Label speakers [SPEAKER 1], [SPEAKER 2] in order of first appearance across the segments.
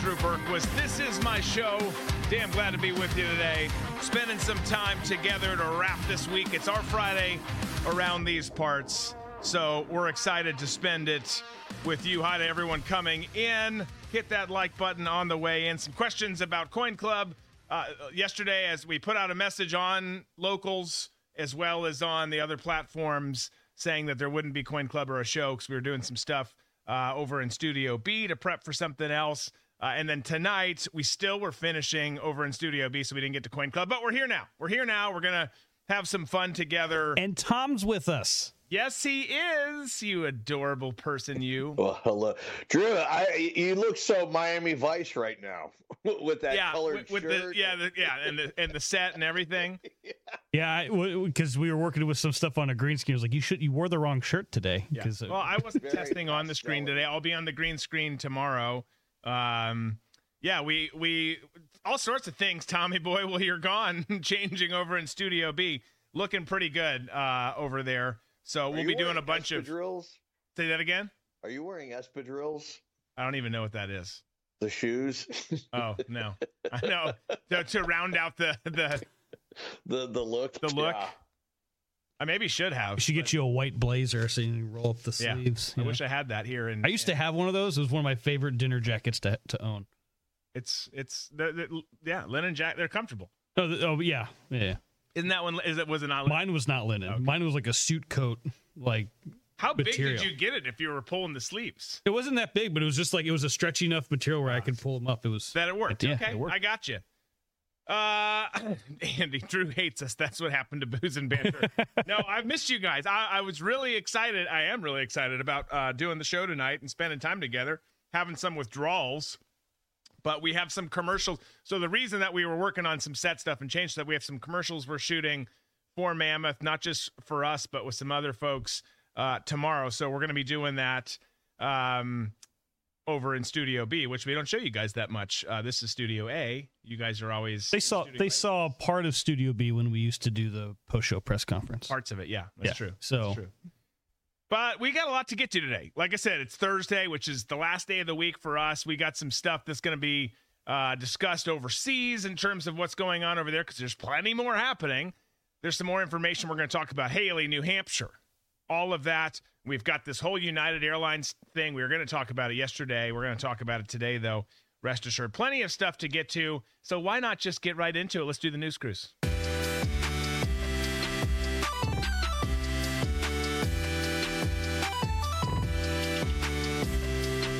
[SPEAKER 1] Drew Berquist. This is my show. Damn glad to be with you today. Spending some time together to wrap this week. It's our Friday around these parts. So we're excited to spend it with you. Hi to everyone coming in. Hit that like button on the way in. Some questions about Coin Club. Uh, yesterday, as we put out a message on locals as well as on the other platforms saying that there wouldn't be Coin Club or a show because we were doing some stuff uh, over in Studio B to prep for something else. Uh, and then tonight, we still were finishing over in Studio B, so we didn't get to Coin Club, but we're here now. We're here now. We're going to have some fun together.
[SPEAKER 2] And Tom's with us.
[SPEAKER 1] Yes, he is. You adorable person, you.
[SPEAKER 3] Well, hello, Drew. I you look so Miami Vice right now with that
[SPEAKER 1] yeah,
[SPEAKER 3] colored
[SPEAKER 1] with, with
[SPEAKER 3] shirt.
[SPEAKER 1] the yeah, the, yeah, and the and the set and everything.
[SPEAKER 2] Yeah, because we were working with some stuff on a green screen. I was like, you should you wore the wrong shirt today.
[SPEAKER 1] Yeah.
[SPEAKER 2] Cause,
[SPEAKER 1] well, I wasn't testing on the screen today. I'll be on the green screen tomorrow. Um, yeah, we we all sorts of things. Tommy boy, while you're gone, changing over in Studio B, looking pretty good uh, over there. So
[SPEAKER 3] Are
[SPEAKER 1] we'll be doing a bunch of.
[SPEAKER 3] drills.
[SPEAKER 1] Say that again.
[SPEAKER 3] Are you wearing espadrilles?
[SPEAKER 1] I don't even know what that is.
[SPEAKER 3] The shoes,
[SPEAKER 1] Oh no, I know to, to round out the the.
[SPEAKER 3] the the look,
[SPEAKER 1] The look?
[SPEAKER 3] Yeah.
[SPEAKER 1] I maybe should have.
[SPEAKER 2] we should get you a white blazer so you can roll up the
[SPEAKER 1] Yeah.
[SPEAKER 2] sleeves.
[SPEAKER 1] I
[SPEAKER 2] you know.
[SPEAKER 1] wish I had that here. And
[SPEAKER 2] I used to have one of those. It was one of my favorite dinner jackets to to own.
[SPEAKER 1] It's it's the, the yeah linen jacket. They're comfortable.
[SPEAKER 2] Oh, th- oh yeah, yeah.
[SPEAKER 1] Isn't that one? Is it was it not? linen?
[SPEAKER 2] Mine was not linen. Mine was like a suit coat. Like
[SPEAKER 1] How big
[SPEAKER 2] material.
[SPEAKER 1] did you get it if you were pulling the sleeves?
[SPEAKER 2] it wasn't that big, but it was just like it was a stretchy enough material where I could pull them up. It was
[SPEAKER 1] That it worked.
[SPEAKER 2] Yeah,
[SPEAKER 1] okay,
[SPEAKER 2] it worked.
[SPEAKER 1] I got you. Uh, Andy, Drew hates us. That's what happened to Booze and Banter. no, I've missed you guys. I, I was really excited. I am really excited about uh, doing the show tonight and spending time together, having some withdrawals. But we have some commercials. So the reason that we were working on some set stuff and change that we have some commercials we're shooting for Mammoth, not just for us, but with some other folks uh, tomorrow. So we're going to be doing that. Um, over in Studio B, which we don't show you guys that much. Uh, this is Studio A. You guys are always
[SPEAKER 2] they saw
[SPEAKER 1] Studio
[SPEAKER 2] they
[SPEAKER 1] A.
[SPEAKER 2] saw part of Studio B when we used to do the post show press conference.
[SPEAKER 1] parts of it. Yeah, that's
[SPEAKER 2] Yeah,
[SPEAKER 1] true.
[SPEAKER 2] so-
[SPEAKER 1] That's true. But we got a lot to get to today. Like I said, it's Thursday, which is the last day of the week for us. We got some stuff that's going to be uh, discussed overseas in terms of what's going on over there because there's plenty more happening. There's some more information we're going to talk about. Haley, New Hampshire, all of that. We've got this whole United Airlines thing. We were going to talk about it yesterday. We're going to talk about it today, though. Rest assured, plenty of stuff to get to. So why not just get right into it? Let's do the news cruise.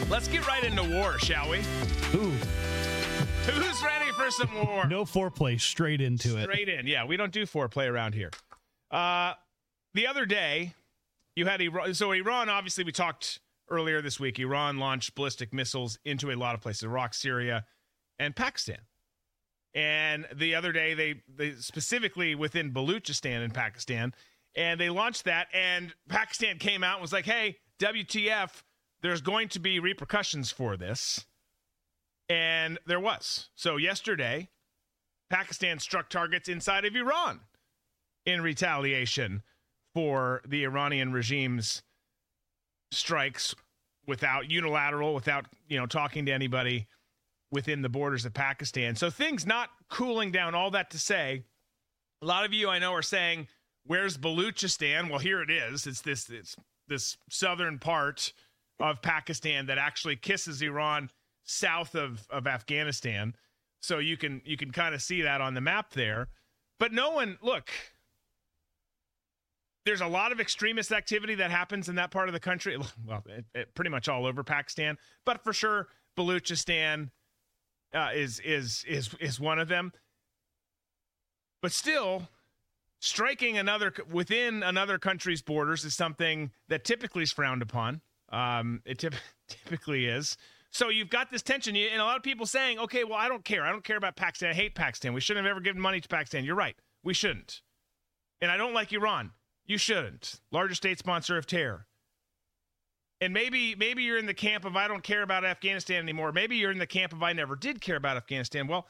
[SPEAKER 1] Let's get right into war, shall we?
[SPEAKER 2] Ooh,
[SPEAKER 1] Who's ready for some war?
[SPEAKER 2] no foreplay, straight into it.
[SPEAKER 1] Straight in. Yeah, we don't do foreplay around here. Uh, the other day, you had Iran. So Iran, obviously, we talked earlier this week. Iran launched ballistic missiles into a lot of places: Iraq, Syria, and Pakistan. And the other day, they, they specifically within Baluchistan in Pakistan, and they launched that. And Pakistan came out and was like, "Hey, WTF? There's going to be repercussions for this." And there was. So yesterday, Pakistan struck targets inside of Iran in retaliation for the Iranian regime's strikes without unilateral, without, you know, talking to anybody within the borders of Pakistan. So things not cooling down all that to say, a lot of you I know are saying, "Where's Baluchistan?" Well, here it is. It's this it's this southern part of Pakistan that actually kisses Iran south of, of Afghanistan. So you can you can kind of see that on the map there. But no one look. There's a lot of extremist activity that happens in that part of the country. Well, it, it, pretty much all over Pakistan, but for sure, Baluchistan uh, is is is is one of them. But still, striking another within another country's borders is something that typically is frowned upon. Um, it typ- typically is. So you've got this tension, and a lot of people saying, "Okay, well, I don't care. I don't care about Pakistan. I hate Pakistan. We shouldn't have ever given money to Pakistan." You're right. We shouldn't. And I don't like Iran. You shouldn't. Largest state sponsor of terror. And maybe maybe you're in the camp of I don't care about Afghanistan anymore. Maybe you're in the camp of I never did care about Afghanistan. Well,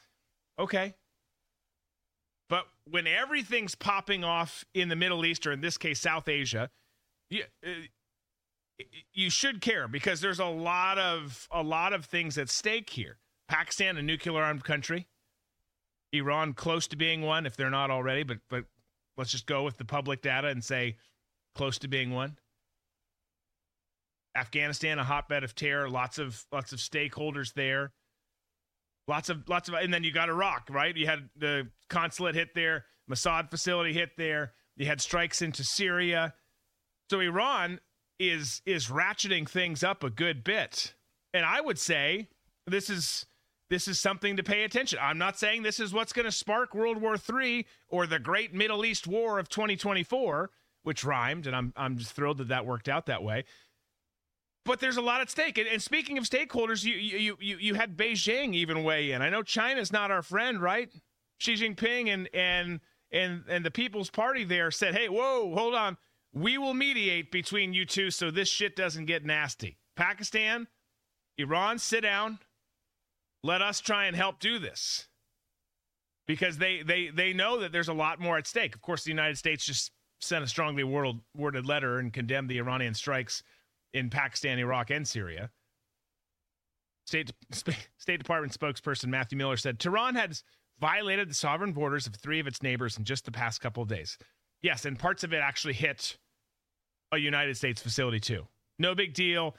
[SPEAKER 1] okay. But when everything's popping off in the Middle East, or in this case, South Asia, you, uh, you should care because there's a lot of a lot of things at stake here. Pakistan, a nuclear armed country. Iran, close to being one, if they're not already. But but let's just go with the public data and say close to being one. Afghanistan, a hotbed of terror. Lots of lots of stakeholders there. Lots of lots of, and then you got Iraq, right? You had the consulate hit there, Mossad facility hit there. You had strikes into Syria. So Iran is is ratcheting things up a good bit. And I would say this is this is something to pay attention. I'm not saying this is what's going to spark World War III or the Great Middle East War of 2024, which rhymed, and I'm I'm just thrilled that that worked out that way. But there's a lot at stake. And, and speaking of stakeholders, you, you you you had Beijing even weigh in. I know China's not our friend, right? Xi Jinping and and and and the People's Party there said, "Hey, whoa, hold on. We will mediate between you two so this shit doesn't get nasty." Pakistan, Iran, sit down. Let us try and help do this. Because they they they know that there's a lot more at stake. Of course, the United States just sent a strongly worded letter and condemned the Iranian strikes in Pakistan, Iraq, and Syria. State, State Department spokesperson Matthew Miller said Tehran has violated the sovereign borders of three of its neighbors in just the past couple of days. Yes, and parts of it actually hit a United States facility too. No big deal.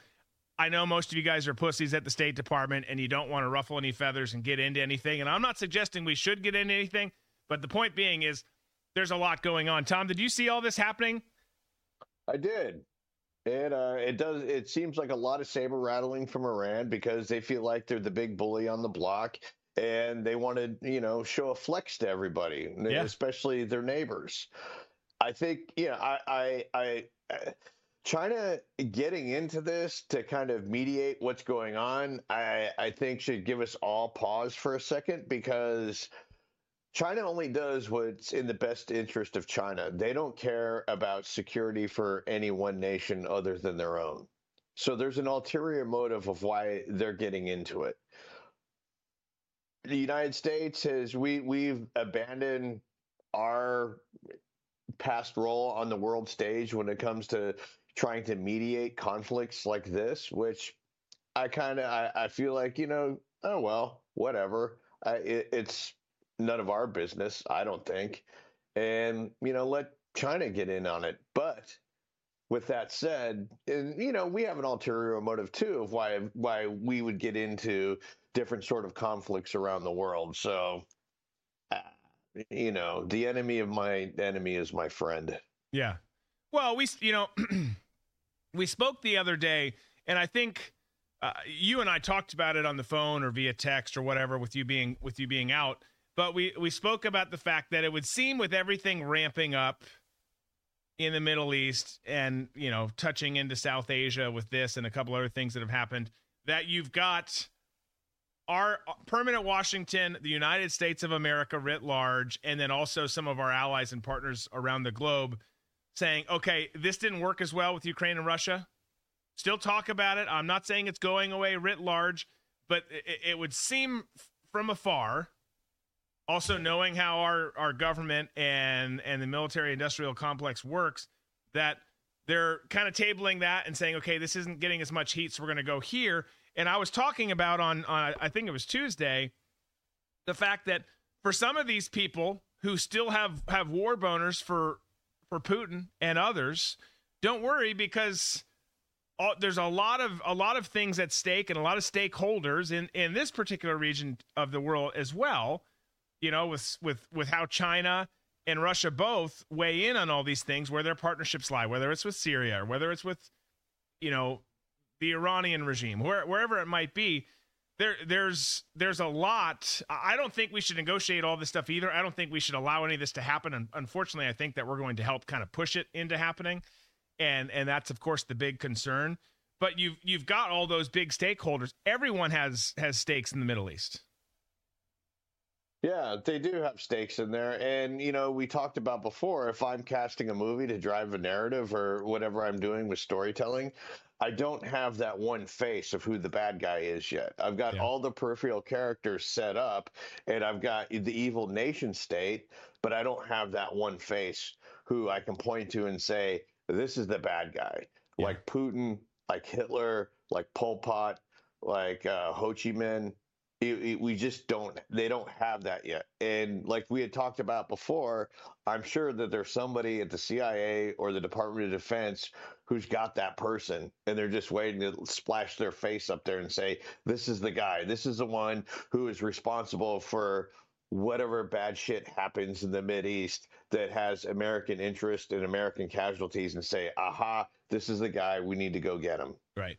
[SPEAKER 1] I know most of you guys are pussies at the State Department and you don't want to ruffle any feathers and get into anything. And I'm not suggesting we should get into anything, but the point being is there's a lot going on. Tom, did you see all this happening?
[SPEAKER 3] I did. It uh, it does. It seems like a lot of saber rattling from Iran because they feel like they're the big bully on the block, and they want to, you know, show a flex to everybody, yeah. especially their neighbors. I think, yeah, I, I, I, China getting into this to kind of mediate what's going on, I, I think should give us all pause for a second because China only does what's in the best interest of China. They don't care about security for any one nation other than their own. So there's an ulterior motive of why they're getting into it. The United States has we we've abandoned our past role on the world stage when it comes to trying to mediate conflicts like this, which I kind of I, I, feel like you know oh well whatever I, it, it's none of our business, I don't think. And, you know, let China get in on it. But with that said, and, you know, we have an ulterior motive too of why why we would get into different sort of conflicts around the world. So, uh, you know, the enemy of my enemy is my friend.
[SPEAKER 1] Yeah. Well, we, you know, we spoke the other day, and I think uh, you and I talked about it on the phone or via text or whatever with you being with you being out but we we spoke about the fact that it would seem with everything ramping up in the Middle East and you know touching into South Asia with this and a couple other things that have happened that you've got our permanent Washington, the United States of America writ large, and then also some of our allies and partners around the globe saying, okay, this didn't work as well with Ukraine and Russia. Still talk about it. I'm not saying it's going away writ large, but it, it would seem from afar also knowing how our, our government and and the military industrial complex works that they're kind of tabling that and saying okay this isn't getting as much heat so we're going to go here and i was talking about on, on i think it was tuesday the fact that for some of these people who still have have war boners for for putin and others don't worry because all, there's a lot of a lot of things at stake and a lot of stakeholders in in this particular region of the world as well you know, with with with how China and Russia both weigh in on all these things, where their partnerships lie, whether it's with Syria or whether it's with, you know, the Iranian regime, where, wherever it might be. There, there's there's a lot. I don't think we should negotiate all this stuff either. I don't think we should allow any of this to happen. And unfortunately, I think that we're going to help kind of push it into happening, and and that's of course the big concern. But you've you've got all those big stakeholders. Everyone has has stakes in the Middle East.
[SPEAKER 3] Yeah, they do have stakes in there. And, you know, we talked about before if I'm casting a movie to drive a narrative or whatever I'm doing with storytelling, I don't have that one face of who the bad guy is yet. I've got yeah. all the peripheral characters set up and I've got the evil nation state, but I don't have that one face who I can point to and say, this is the bad guy. Yeah. Like Putin like Hitler, like Pol Pot, like uh, Ho Chi Minh. It, it, we just don't. They don't have that yet. And like we had talked about before, I'm sure that there's somebody at the CIA or the Department of Defense who's got that person, and they're just waiting to splash their face up there and say, "This is the guy. This is the one who is responsible for." whatever bad shit happens in the Mid East that has American interest and American casualties and say, aha, this is the guy. We need to go get him.
[SPEAKER 1] Right.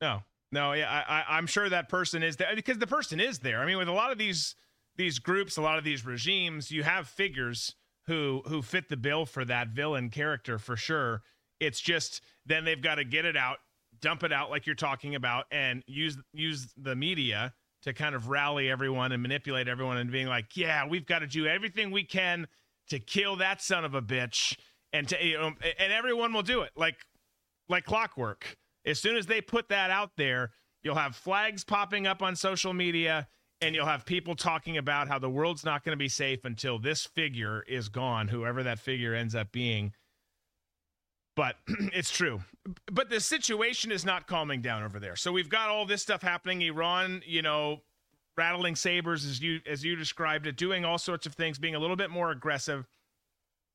[SPEAKER 1] No, no. Yeah, I, I'm sure that person is there because the person is there. I mean, with a lot of these these groups, a lot of these regimes, you have figures who who fit the bill for that villain character for sure. It's just then they've got to get it out, dump it out like you're talking about, and use use the media to kind of rally everyone and manipulate everyone and being like, yeah, we've got to do everything we can to kill that son of a bitch, and to you know, and everyone will do it like like clockwork. As soon as they put that out there, you'll have flags popping up on social media and you'll have people talking about how the world's not going to be safe until this figure is gone, whoever that figure ends up being. But it's true. But the situation is not calming down over there. So we've got all this stuff happening. Iran, you know, rattling sabers as you as you described it, doing all sorts of things, being a little bit more aggressive.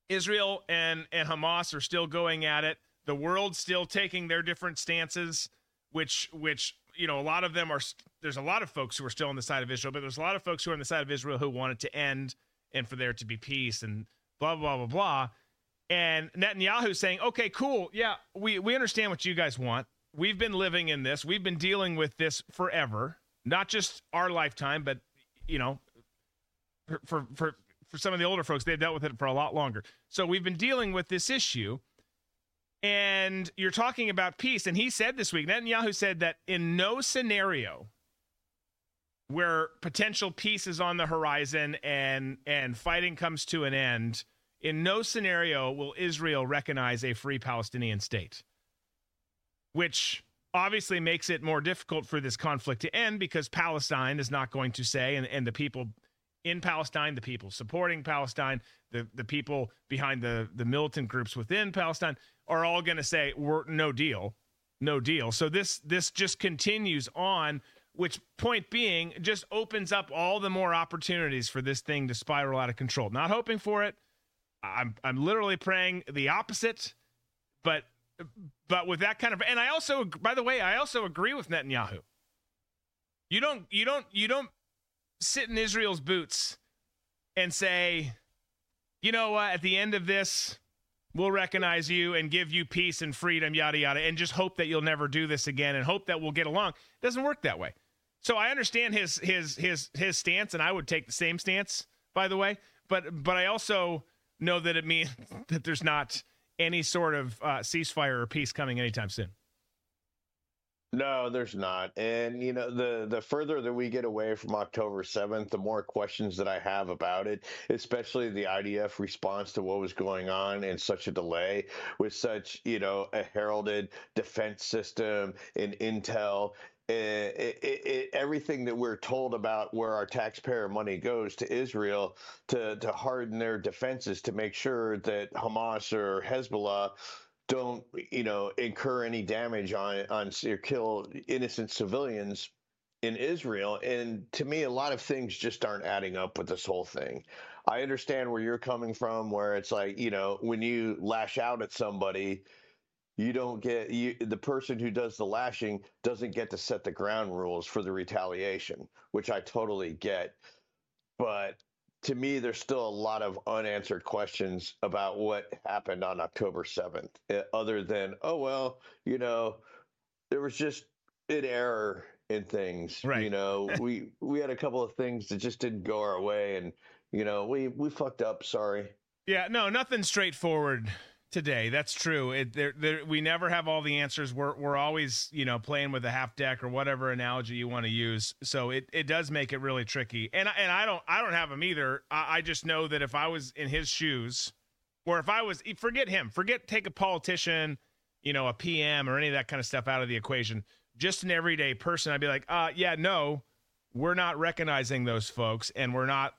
[SPEAKER 1] Israel and and Hamas are still going at it. The world's still taking their different stances, which which you know a lot of them are. There's a lot of folks who are still on the side of Israel, but there's a lot of folks who are on the side of Israel who want it to end and for there to be peace and blah blah blah blah. And Netanyahu saying, "Okay, cool, yeah, we we understand what you guys want. We've been living in this. We've been dealing with this forever, not just our lifetime, but you know, for for for some of the older folks, they've dealt with it for a lot longer. So we've been dealing with this issue." And you're talking about peace. And he said this week, Netanyahu said that in no scenario where potential peace is on the horizon and and fighting comes to an end, in no scenario will Israel recognize a free Palestinian state. Which obviously makes it more difficult for this conflict to end because Palestine is not going to say, and, and the people in Palestine, the people supporting Palestine, the, the people behind the, the militant groups within Palestine are all going to say, we're no deal, no deal. So this this just continues on, which point being just opens up all the more opportunities for this thing to spiral out of control. Not hoping for it. I'm I'm literally praying the opposite, but but with that kind of and I also by the way, I also agree with Netanyahu. You don't you don't you don't sit in Israel's boots and say, you know what, at the end of this, we'll recognize you and give you peace and freedom, yada, yada, and just hope that you'll never do this again and hope that we'll get along. It doesn't work that way. So I understand his his his his stance, and I would take the same stance, by the way. But but I also know that it means that there's not any sort of uh, ceasefire or peace coming anytime soon.
[SPEAKER 3] No, there's not. And you know, the the further that we get away from October 7th, the more questions that I have about it, especially the IDF response to what was going on and such a delay with such, you know, a heralded defense system and intel it, it, it, everything that we're told about where our taxpayer money goes to Israel to, to harden their defenses to make sure that Hamas or Hezbollah don't you know incur any damage on on or kill innocent civilians in Israel. And to me, a lot of things just aren't adding up with this whole thing. I understand where you're coming from, where it's like you know when you lash out at somebody. You don't get you, the person who does the lashing doesn't get to set the ground rules for the retaliation, which I totally get. But to me, there's still a lot of unanswered questions about what happened on October 7th, eh, other than, oh, well, you know, there was just an error in things.
[SPEAKER 1] Right.
[SPEAKER 3] You know, we we had a couple of things that just didn't go our way, and you know, we we fucked up. Sorry.
[SPEAKER 1] Yeah, no, nothing straightforward today. That's true. It, we never have all the answers. We're, we're always, you know, playing with a half deck or whatever analogy you want to use. So it, it does make it really tricky. And, and I don't, I don't have him either. I, I just know that if I was in his shoes, or if I was, forget him, forget take a politician, you know, a PM or any of that kind of stuff out of the equation. Just an everyday person, I'd be like, uh, yeah, no, we're not recognizing those folks, and we're not,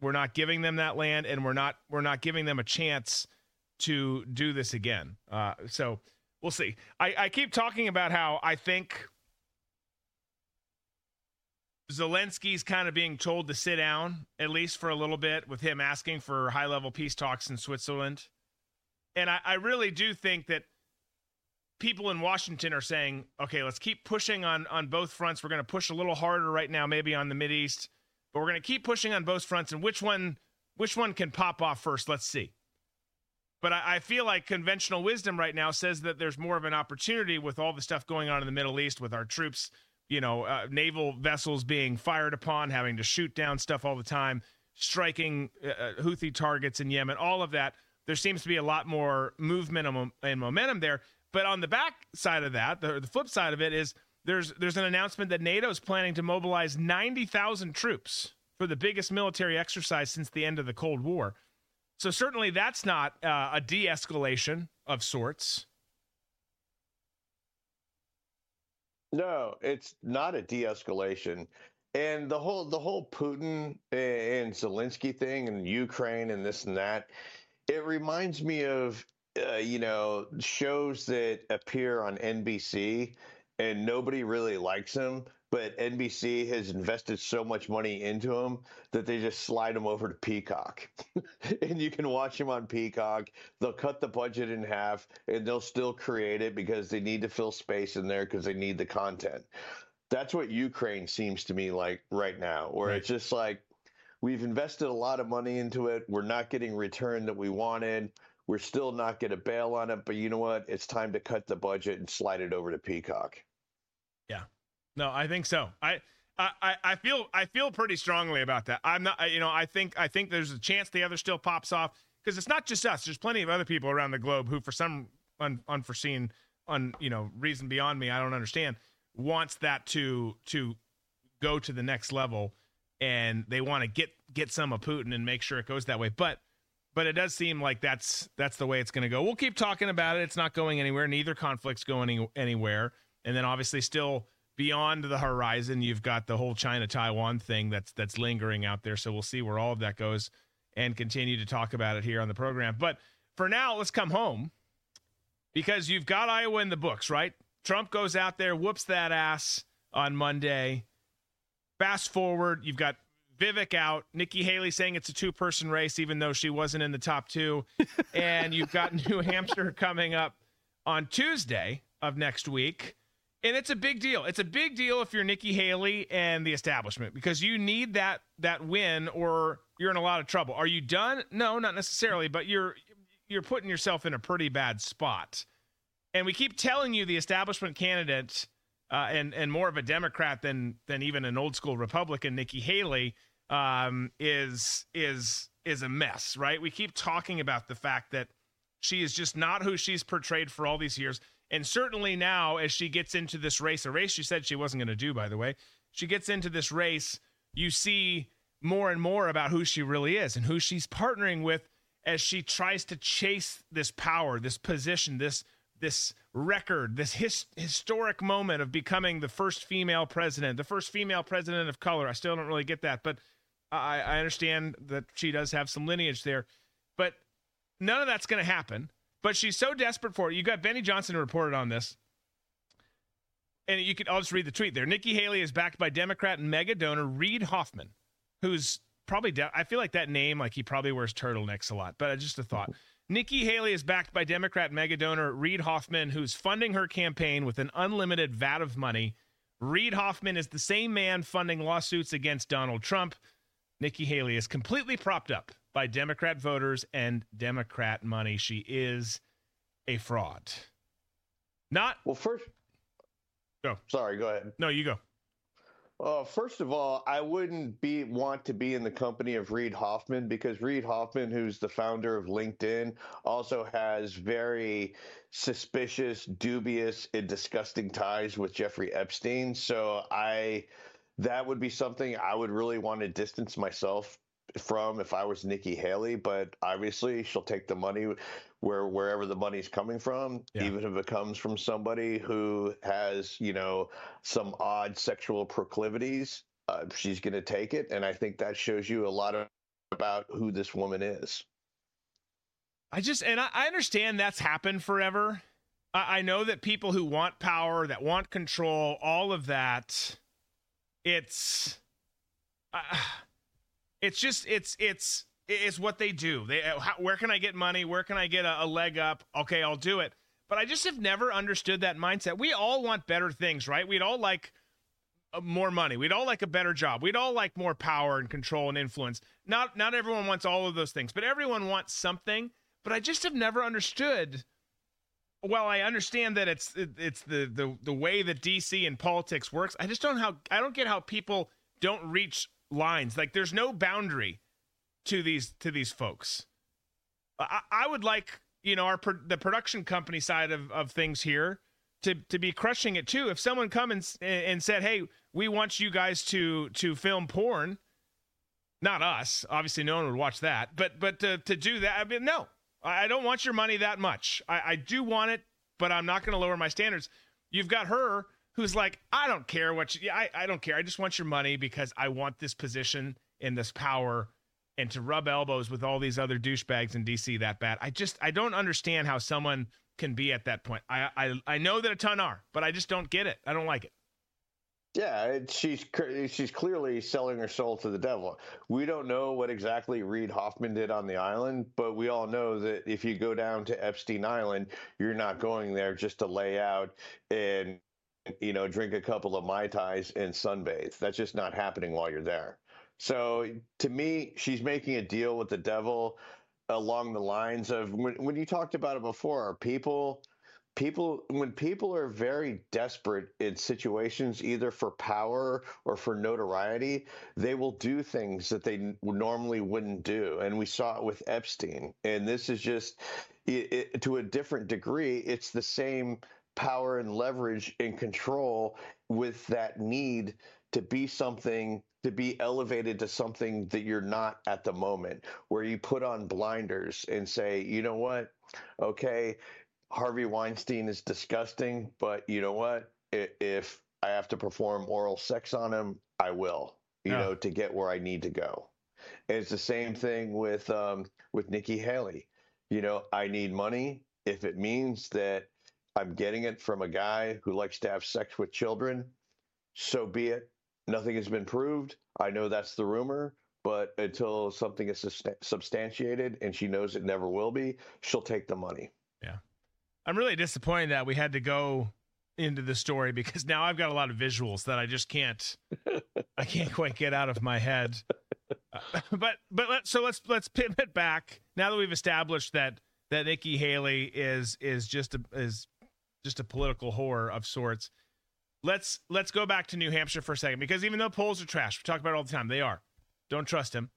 [SPEAKER 1] we're not giving them that land, and we're not, we're not giving them a chance to do this again. Uh, so we'll see. I, I keep talking about how I think Zelensky's kind of being told to sit down, at least for a little bit, with him asking for high level peace talks in Switzerland. And I, I really do think that people in Washington are saying, okay, let's keep pushing on on both fronts. We're going to push a little harder right now, maybe on the Mid East, but we're going to keep pushing on both fronts. And which one which one can pop off first? Let's see. But I, I feel like conventional wisdom right now says that there's more of an opportunity with all the stuff going on in the Middle East with our troops, you know, uh, naval vessels being fired upon, having to shoot down stuff all the time, striking uh, uh Houthi targets in Yemen, all of that. There seems to be a lot more movement and momentum there. But on the back side of that, the, the flip side of it is there's there's an announcement that NATO is planning to mobilize 90,000 troops for the biggest military exercise since the end of the Cold War. So certainly that's not uh, a de-escalation of sorts.
[SPEAKER 3] No, it's not a de-escalation. And the whole the whole Putin and Zelensky thing and Ukraine and this and that, it reminds me of uh, you know, shows that appear on NBC and nobody really likes them, but NBC has invested so much money into them that they just slide them over to Peacock. and you can watch them on Peacock. They'll cut the budget in half and they'll still create it because they need to fill space in there because they need the content. That's what Ukraine seems to me like right now, where right. it's just like we've invested a lot of money into it. We're not getting return that we wanted we're still not going to bail on it, but you know what? It's time to cut the budget and slide it over to Peacock.
[SPEAKER 1] Yeah, no, I think so. I. I, I feel I feel pretty strongly about that. I'm not you know I think I think there's a chance the other still pops off because it's not just us. There's plenty of other people around the globe who, for some un, unforeseen, un you know reason beyond me, I don't understand, wants that to to go to the next level, and they want to get get some of Putin and make sure it goes that way. But but it does seem like that's that's the way it's going to go. We'll keep talking about it. It's not going anywhere. Neither conflict's going anywhere. And then obviously still beyond the horizon, you've got the whole China Taiwan thing that's that's lingering out there. So we'll see where all of that goes and continue to talk about it here on the program. But for now, let's come home because you've got Iowa in the books, right? Trump goes out there, whoops that ass on Monday. Fast forward, you've got Vivek out, Nikki Haley saying it's a two person race, even though she wasn't in the top two. and you've got New Hampshire coming up on Tuesday of next week. And it's a big deal. It's a big deal if you're Nikki Haley and the establishment because you need that that win or you're in a lot of trouble. Are you done? No, not necessarily, but you're you're putting yourself in a pretty bad spot. And we keep telling you the establishment candidate uh, and and more of a Democrat than than even an old school Republican, Nikki Haley, um, is is is a mess, right? We keep talking about the fact that she is just not who she's portrayed for all these years. And certainly now, as she gets into this race, a race she said she wasn't going to do, by the way, she gets into this race, you see more and more about who she really is and who she's partnering with as she tries to chase this power, this position, this this record, this his, historic moment of becoming the first female president, the first female president of color. I still don't really get that, but I, I understand that she does have some lineage there, but none of that's going to happen. But she's so desperate for it. You got Benny Johnson reported on this. And you can, I'll just read the tweet there. Nikki Haley is backed by Democrat and mega donor Reid Hoffman, who's probably, de- I feel like that name, like he probably wears turtlenecks a lot, but just a thought. Nikki Haley is backed by Democrat mega donor Reid Hoffman, who's funding her campaign with an unlimited vat of money. Reid Hoffman is the same man funding lawsuits against Donald Trump. Nikki Haley is completely propped up by Democrat voters and Democrat money. She is a fraud. Not
[SPEAKER 3] well. First,
[SPEAKER 1] go.
[SPEAKER 3] Sorry, go ahead.
[SPEAKER 1] No, you go.
[SPEAKER 3] Uh, first of all, I wouldn't be want to be in the company of Reid Hoffman because Reid Hoffman, who's the founder of LinkedIn, also has very suspicious, dubious, and disgusting ties with Jeffrey Epstein. So I that would be something I would really want to distance myself from if I was Nikki Haley, but obviously she'll take the money where wherever the money's coming from, yeah. even if it comes from somebody who has, you know, some odd sexual proclivities, uh, she's going to take it and I think that shows you a lot of, about who this woman is.
[SPEAKER 1] I just and I, I understand that's happened forever I, I know that people who want power, that want control, all of that, it's, uh, it's just it's it's it's what they do. They uh, how, where can I get money? Where can I get a, a leg up? Okay, I'll do it. But I just have never understood that mindset. We all want better things, right? We'd all like uh, more money. We'd all like a better job. We'd all like more power and control and influence. Not not everyone wants all of those things, but everyone wants something. But I just have never understood. Well, I understand that it's it's the the the way that DC and politics works. I just don't how I don't get how people don't reach lines. Like there's no boundary to these to these folks. I, I would like you know our the production company side of, of things here to to be crushing it too. If someone come and and said, "Hey, we want you guys to to film porn," not us. Obviously, no one would watch that. But but to to do that, I mean, no, I don't want your money that much. I, I do want it, but I'm not going to lower my standards. You've got her who's like, I don't care what you, I I don't care. I just want your money because I want this position and this power and to rub elbows with all these other douchebags in DC that bad. I just I don't understand how someone can be at that point. I I I know that a ton are, but I just don't get it. I don't like it.
[SPEAKER 3] Yeah, she's she's clearly selling her soul to the devil. We don't know what exactly Reid Hoffman did on the island, but we all know that if you go down to Epstein Island, you're not going there just to lay out and you know drink a couple of mai tais and sunbathe. That's just not happening while you're there. So to me, she's making a deal with the devil along the lines of when, when you talked about it before, people people when people are very desperate in situations either for power or for notoriety they will do things that they normally wouldn't do and we saw it with epstein and this is just it, it, to a different degree it's the same power and leverage and control with that need to be something to be elevated to something that you're not at the moment, where you put on blinders and say, you know what? Okay, Harvey Weinstein is disgusting, but you know what? If I have to perform oral sex on him, I will, you yeah. know, to get where I need to go. And it's the same thing with um, with Nikki Haley. You know, I need money if it means that I'm getting it from a guy who likes to have sex with children. So be it. Nothing has been proved. I know that's the rumor, but until something is substantiated and she knows it never will be, she'll take the money.
[SPEAKER 1] Yeah. I'm really disappointed that we had to go into the story because now I've got a lot of visuals that I just can't I can't quite get out of my head. Uh, but but let, so let's let's pivot back now that we've established that that Nikki Haley is is just a is just a political horror of sorts let's let's go back to New Hampshire for a second because even though polls are trash, we talk about it all the time. They are. Don't trust him.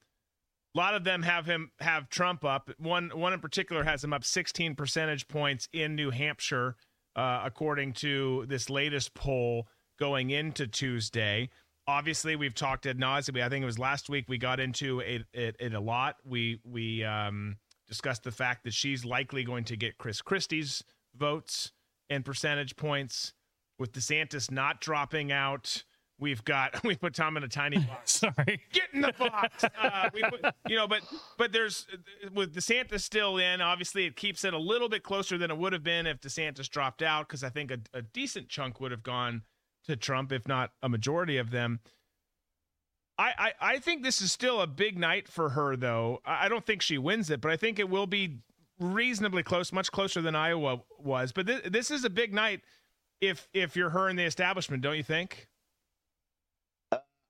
[SPEAKER 1] A lot of them have him have Trump up. One one in particular has him up 16 percentage points in New Hampshire, uh, according to this latest poll going into Tuesday. Obviously, we've talked ad nauseum. I think it was last week we got into it, it, it a lot. We we um, discussed the fact that she's likely going to get Chris Christie's votes and percentage points with DeSantis not dropping out. We've got we put Tom in a tiny box.
[SPEAKER 2] Sorry,
[SPEAKER 1] get in the box. Uh, we put, you know, but but there's with DeSantis still in. Obviously, it keeps it a little bit closer than it would have been if DeSantis dropped out, because I think a, a decent chunk would have gone to Trump, if not a majority of them. I, I, I think this is still a big night for her, though. I don't think she wins it, but I think it will be reasonably close, much closer than Iowa was. But th- this is a big night if if you're her in the establishment, don't you think?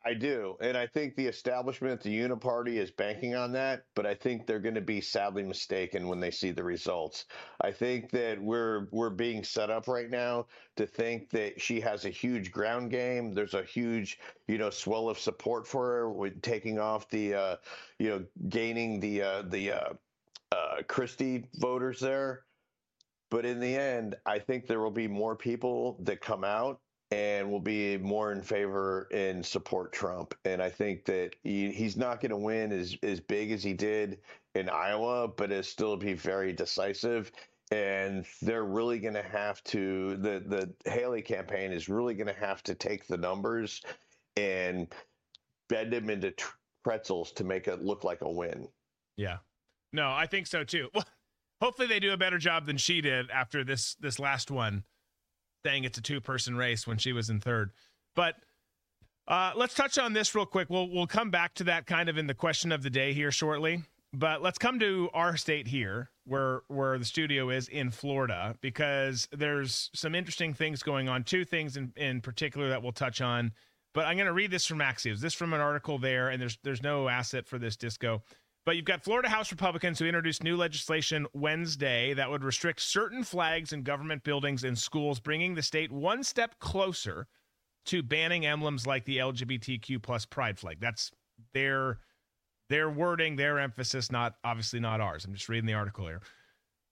[SPEAKER 3] I do. And I think the establishment, the Uniparty, is banking on that, but I think they're going to be sadly mistaken when they see the results. I think that we're we're being set up right now to think that she has a huge ground game. There's a huge, you know, swell of support for her with taking off the uh, you know, gaining the uh the uh, Christie voters there. But in the end, I think there will be more people that come out and will be more in favor and support Trump. And I think that he, he's not going to win as, as big as he did in Iowa, but it'll still be very decisive. And they're really going to have to, the, the Haley campaign is really going to have to take the numbers and bend them into pretzels to make it look like a win.
[SPEAKER 1] Yeah. No, I think so too. Well, hopefully they do a better job than she did after this this last one, saying it's a two person race when she was in third. But uh, let's touch on this real quick. We'll we'll come back to that kind of in the question of the day here shortly. But let's come to our state here, where where the studio is in Florida, because there's some interesting things going on. Two things in, in particular that we'll touch on. But I'm going to read this from Axios. This from an article there, and there's there's no asset for this disco. But you've got Florida House Republicans who introduced new legislation Wednesday that would restrict certain flags in government buildings and schools, bringing the state one step closer to banning emblems like the LGBTQ plus pride flag. That's their their wording, their emphasis, not obviously not ours. I'm just reading the article here.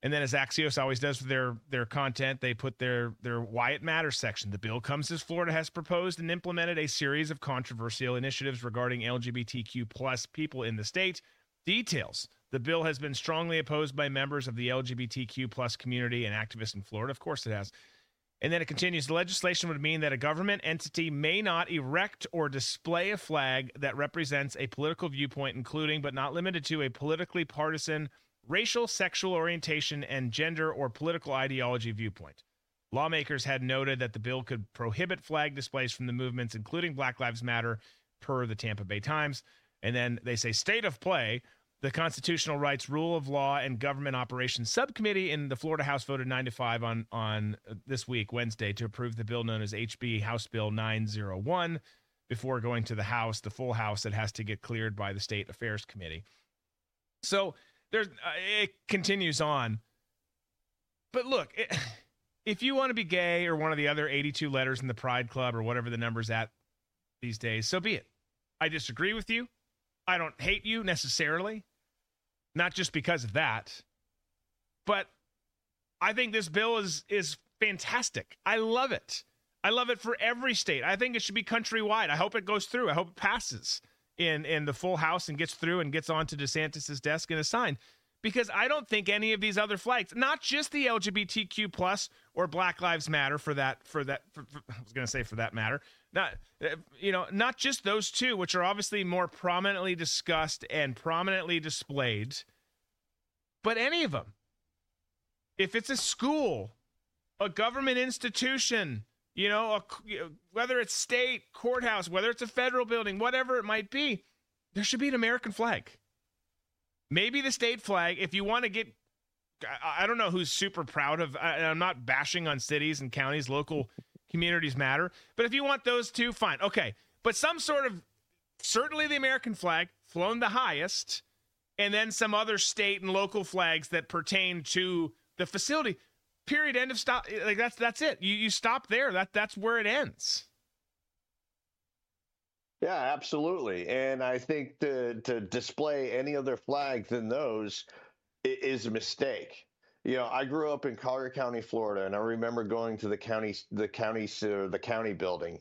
[SPEAKER 1] And then as Axios always does with their their content, they put their their why it matters section. The bill comes as Florida has proposed and implemented a series of controversial initiatives regarding LGBTQ plus people in the state. Details. The bill has been strongly opposed by members of the LGBTQ plus community and activists in Florida. Of course it has. And then it continues the legislation would mean that a government entity may not erect or display a flag that represents a political viewpoint, including but not limited to a politically partisan, racial, sexual orientation, and gender or political ideology viewpoint. Lawmakers had noted that the bill could prohibit flag displays from the movements, including Black Lives Matter, per the Tampa Bay Times. And then they say state of play the Constitutional Rights, Rule of Law, and Government Operations Subcommittee in the Florida House voted nine to five on on this week, Wednesday, to approve the bill known as HB House Bill 901. Before going to the House, the full House, it has to get cleared by the State Affairs Committee. So there's uh, it continues on. But look, it, if you want to be gay or one of the other 82 letters in the Pride Club or whatever the number's at these days, so be it. I disagree with you. I don't hate you necessarily not just because of that, but I think this bill is is fantastic. I love it. I love it for every state. I think it should be countrywide. I hope it goes through. I hope it passes in in the full house and gets through and gets onto DeSantis's desk and is signed. Because I don't think any of these other flags, not just the LGBTQ plus or Black Lives Matter for that for that for, for, I was going to say for that matter, not uh, you know, not just those two which are obviously more prominently discussed and prominently displayed but any of them. If it's a school, a government institution, you know, a, whether it's state, courthouse, whether it's a federal building, whatever it might be, there should be an American flag. Maybe the state flag, if you want to get, I, don't know who's super proud of, I'm not bashing on cities and counties, local communities matter, but if you want those two, fine. Okay. But some sort of, certainly the American flag, flown the highest and then some other state and local flags that pertain to the facility. Period. End of stop. Like that's that's it. You you stop there. That that's where it ends.
[SPEAKER 3] Yeah, absolutely. And I think to to display any other flag than those is a mistake. You know, I grew up in Collier County, Florida, and I remember going to the county the county uh, the county building,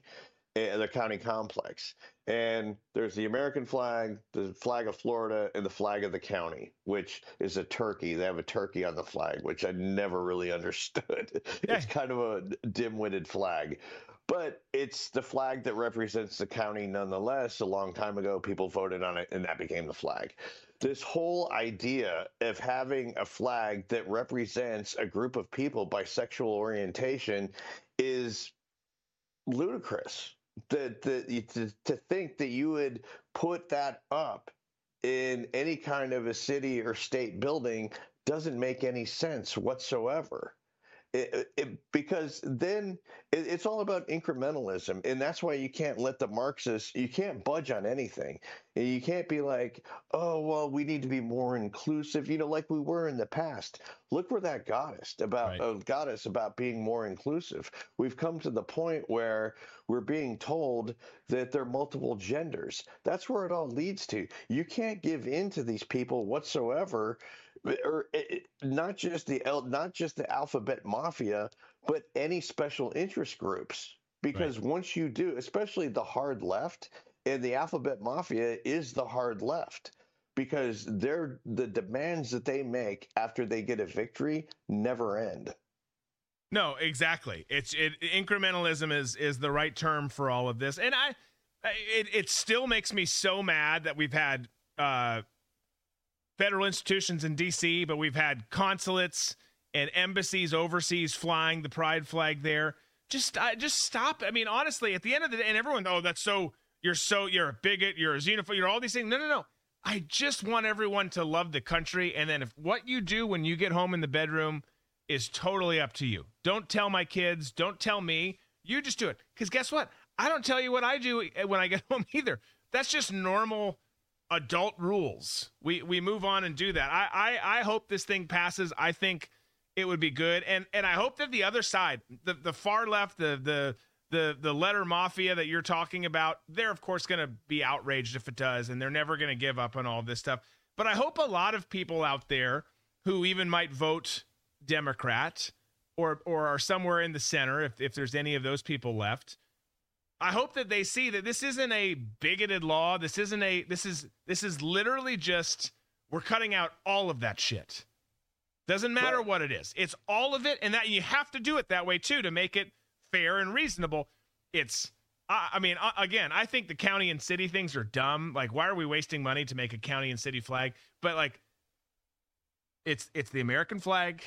[SPEAKER 3] uh, the county complex, and there's the American flag, the flag of Florida, and the flag of the county, which is a turkey. They have a turkey on the flag, which I never really understood. Yeah. It's kind of a dim-witted flag, but it's the flag that represents the county nonetheless. A long time ago, people voted on it, and that became the flag. This whole idea of having a flag that represents a group of people by sexual orientation is ludicrous that to, to think that you would put that up in any kind of a city or state building doesn't make any sense whatsoever. It, it, because then it, it's all about incrementalism, and that's why you can't let the Marxists. You can't budge on anything. You can't be like, oh well, we need to be more inclusive. You know, like we were in the past. Look where that got us about right. uh, got us about being more inclusive. We've come to the point where we're being told that there are multiple genders. That's where it all leads to. You can't give in to these people whatsoever or it, not just the not just the alphabet mafia, but any special interest groups. Because right. once you do, especially the hard left, and the alphabet mafia is the hard left because they're the demands that they make after they get a victory never end.
[SPEAKER 1] No, exactly. It's it incrementalism is is the right term for all of this, and I it it still makes me so mad that we've had uh federal institutions in D.C., but we've had consulates and embassies overseas flying the pride flag there. Just, uh, just stop. I mean, honestly, at the end of the day, and everyone, oh, that's so you're so you're a bigot, you're a xenophobe, you're all these things. No, no, no. I just want everyone to love the country, and then if what you do when you get home in the bedroom is totally up to you. Don't tell my kids. Don't tell me. You just do it. Because guess what? I don't tell you what I do when I get home either. That's just normal adult rules. We we move on and do that. I I, I hope this thing passes. I think it would be good, and and I hope that the other side, the the far left, the the the the letter mafia that you're talking about, they're of course going to be outraged if it does, and they're never going to give up on all this stuff. But I hope a lot of people out there who even might vote Democrat or or are somewhere in the center, if if there's any of those people left, I hope that they see that this isn't a bigoted law. This isn't a this is this is literally just we're cutting out all of that shit. Doesn't matter right. what it is. It's all of it and that you have to do it that way too to make it fair and reasonable. It's I, I mean again, I think the county and city things are dumb. Like why are we wasting money to make a county and city flag? But like it's it's the American flag,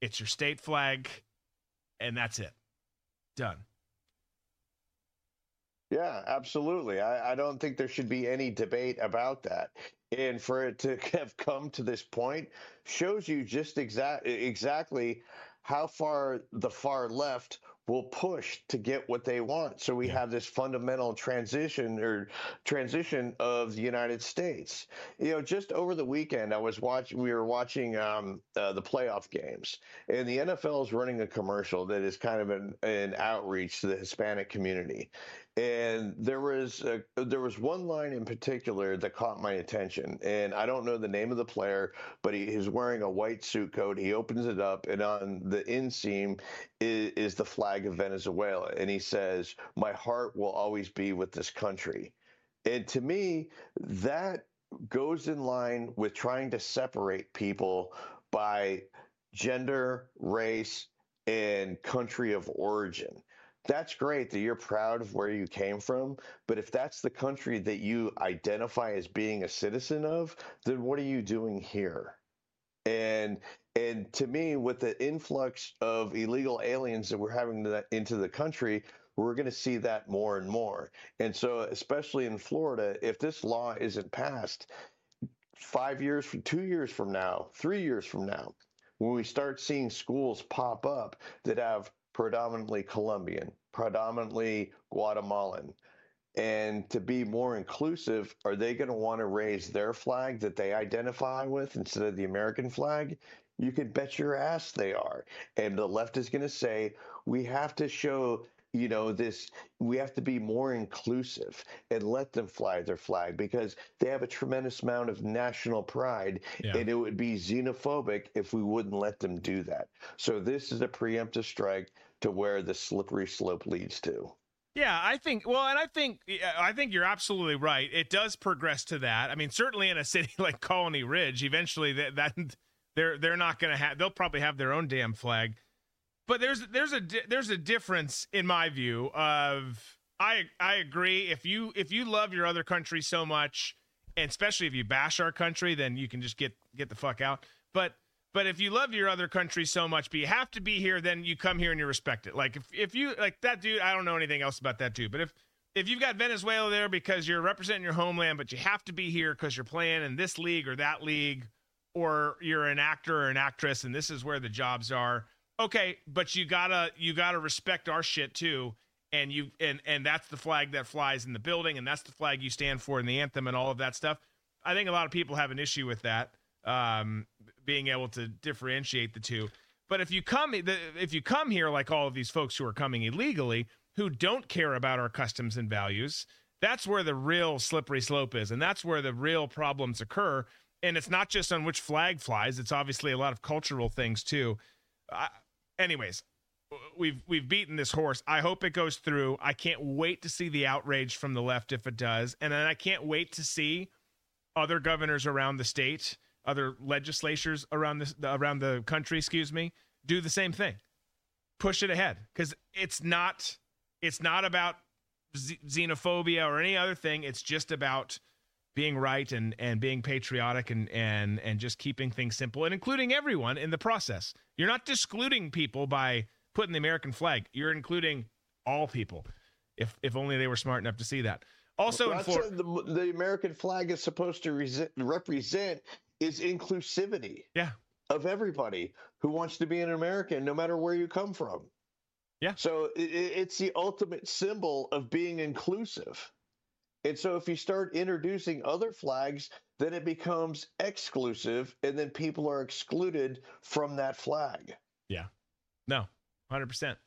[SPEAKER 1] it's your state flag, and that's it. Done.
[SPEAKER 3] Yeah, absolutely. I, I, don't think there should be any debate about that. And for it to have come to this point shows you just exact exactly how far the far left will push to get what they want. So we have this fundamental transition or transition of the United States. You know, just over the weekend, I was watching. We were watching um, uh, the playoff games, and the NFL is running a commercial that is kind of an, an outreach to the Hispanic community and there was a, there was one line in particular that caught my attention and i don't know the name of the player but he, he's wearing a white suit coat he opens it up and on the inseam is, is the flag of venezuela and he says my heart will always be with this country and to me that goes in line with trying to separate people by gender race and country of origin that's great that you're proud of where you came from. But if that's the country that you identify as being a citizen of, then what are you doing here? And and to me, with the influx of illegal aliens that we're having to, into the country, we're going to see that more and more. And so, especially in Florida, if this law isn't passed, five years from two years from now, three years from now, when we start seeing schools pop up that have predominantly Colombian, predominantly Guatemalan. And to be more inclusive, are they going to want to raise their flag that they identify with instead of the American flag? You can bet your ass they are. And the left is going to say, we have to show you know this we have to be more inclusive and let them fly their flag because they have a tremendous amount of national pride yeah. and it would be xenophobic if we wouldn't let them do that so this is a preemptive strike to where the slippery slope leads to
[SPEAKER 1] yeah, I think well, and I think I think you're absolutely right. It does progress to that. I mean, certainly in a city like Colony Ridge, eventually that, that they're they're not going to have. They'll probably have their own damn flag. But there's there's a there's a difference in my view of I I agree if you if you love your other country so much and especially if you bash our country then you can just get get the fuck out. But but if you love your other country so much, but you have to be here, then you come here and you respect it. Like if, if you like that dude, I don't know anything else about that dude, but if if you've got Venezuela there because you're representing your homeland, but you have to be here because you're playing in this league or that league, or you're an actor or an actress and this is where the jobs are, okay, but you gotta you gotta respect our shit too. And you and and that's the flag that flies in the building, and that's the flag you stand for in the anthem and all of that stuff. I think a lot of people have an issue with that, um, being able to differentiate the two. But if you come if you come here like all of these folks who are coming illegally, who don't care about our customs and values, that's where the real slippery slope is, and that's where the real problems occur. And it's not just on which flag flies; it's obviously a lot of cultural things too. Anyways, we've we've beaten this horse. I hope it goes through. I can't wait to see the outrage from the left if it does, and then I can't wait to see other governors around the state, other legislatures around this around the country, excuse me, do the same thing. Push it ahead because it's not it's not about xenophobia or any other thing. It's just about being right and and being patriotic and and and just keeping things simple and including everyone in the process. You're not discluding people by putting the American flag. You're including all people. If if only they were smart enough to see that. Also, in Florida,
[SPEAKER 3] the, the American flag is supposed to resi- represent is inclusivity
[SPEAKER 1] yeah,
[SPEAKER 3] of everybody who wants to be an American, no matter where you come from.
[SPEAKER 1] Yeah.
[SPEAKER 3] So it, it's the ultimate symbol of being inclusive. And so if you start introducing other flags, then it becomes exclusive, and then people are excluded from that flag. Yeah.
[SPEAKER 1] No, hundred percent.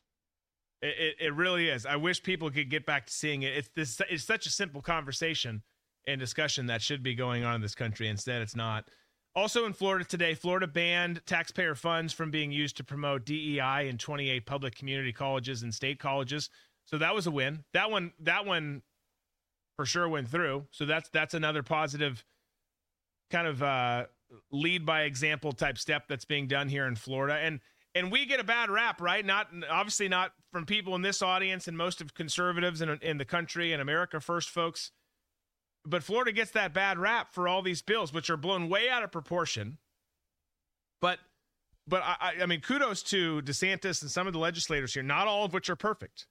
[SPEAKER 1] It, it it really is. I wish people could get back to seeing it. It's this. It's such a simple conversation and discussion that should be going on in this country. Instead, it's not. Also in Florida today, Florida banned taxpayer funds from being used to promote DEI in 28 public community colleges and state colleges. So that was a win. That one, that one, for sure went through. So that's that's another positive, kind of uh, lead by example type step that's being done here in Florida. And and we get a bad rap, right? Not obviously not from people in this audience and most of conservatives in, in the country and America First folks. But Florida gets that bad rap for all these bills, which are blown way out of proportion. But but I, I mean, kudos to DeSantis and some of the legislators here, not all of which are perfect,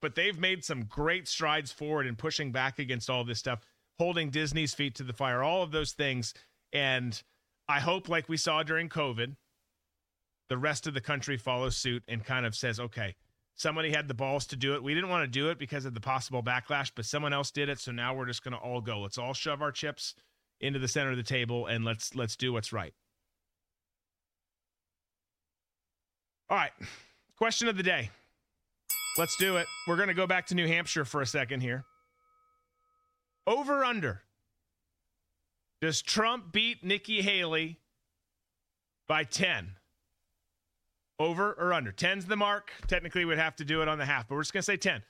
[SPEAKER 1] but they've made some great strides forward in pushing back against all this stuff, holding Disney's feet to the fire, all of those things. And I hope, like we saw during COVID, the rest of the country follows suit and kind of says, okay, somebody had the balls to do it. We didn't want to do it because of the possible backlash, but someone else did it. So now we're just going to all go. Let's all shove our chips into the center of the table and let's let's do what's right. All right. Question of the day. Let's do it. We're going to go back to New Hampshire for a second here. Over under. Does Trump beat Nikki Haley by 10? Over or under? 10's the mark. Technically, we'd have to do it on the half, but we're just going to say 10.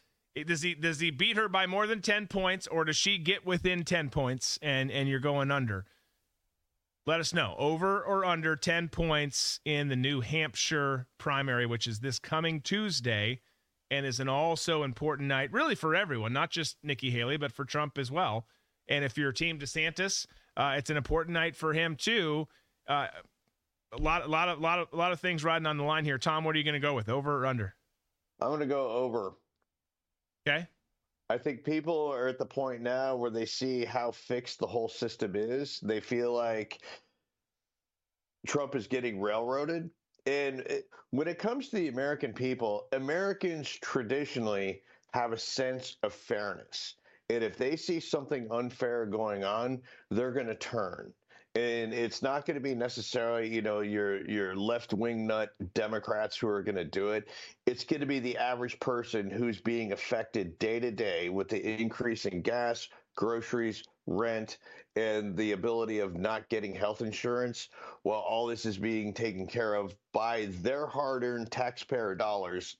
[SPEAKER 1] Does he does he beat her by more than 10 points or does she get within 10 points and and you're going under? Let us know. Over or under 10 points in the New Hampshire primary, which is this coming Tuesday and is an also important night, really for everyone, not just Nikki Haley, but for Trump as well. And if you're Team DeSantis, uh, it's an important night for him too. Uh, a lot, a lot of, lot of, a lot of things riding on the line here. Tom, what are you going to go with? Over or under?
[SPEAKER 3] I'm going to go over.
[SPEAKER 1] Okay.
[SPEAKER 3] I think people are at the point now where they see how fixed the whole system is. They feel like Trump is getting railroaded. And it, when it comes to the American people, Americans traditionally have a sense of fairness. And if they see something unfair going on, they're going to turn. And it's not going to be necessarily, you know, your your left wing nut Democrats who are going to do it. It's going to be the average person who's being affected day to day with the increase in gas, groceries, rent, and the ability of not getting health insurance, while all this is being taken care of by their hard earned taxpayer dollars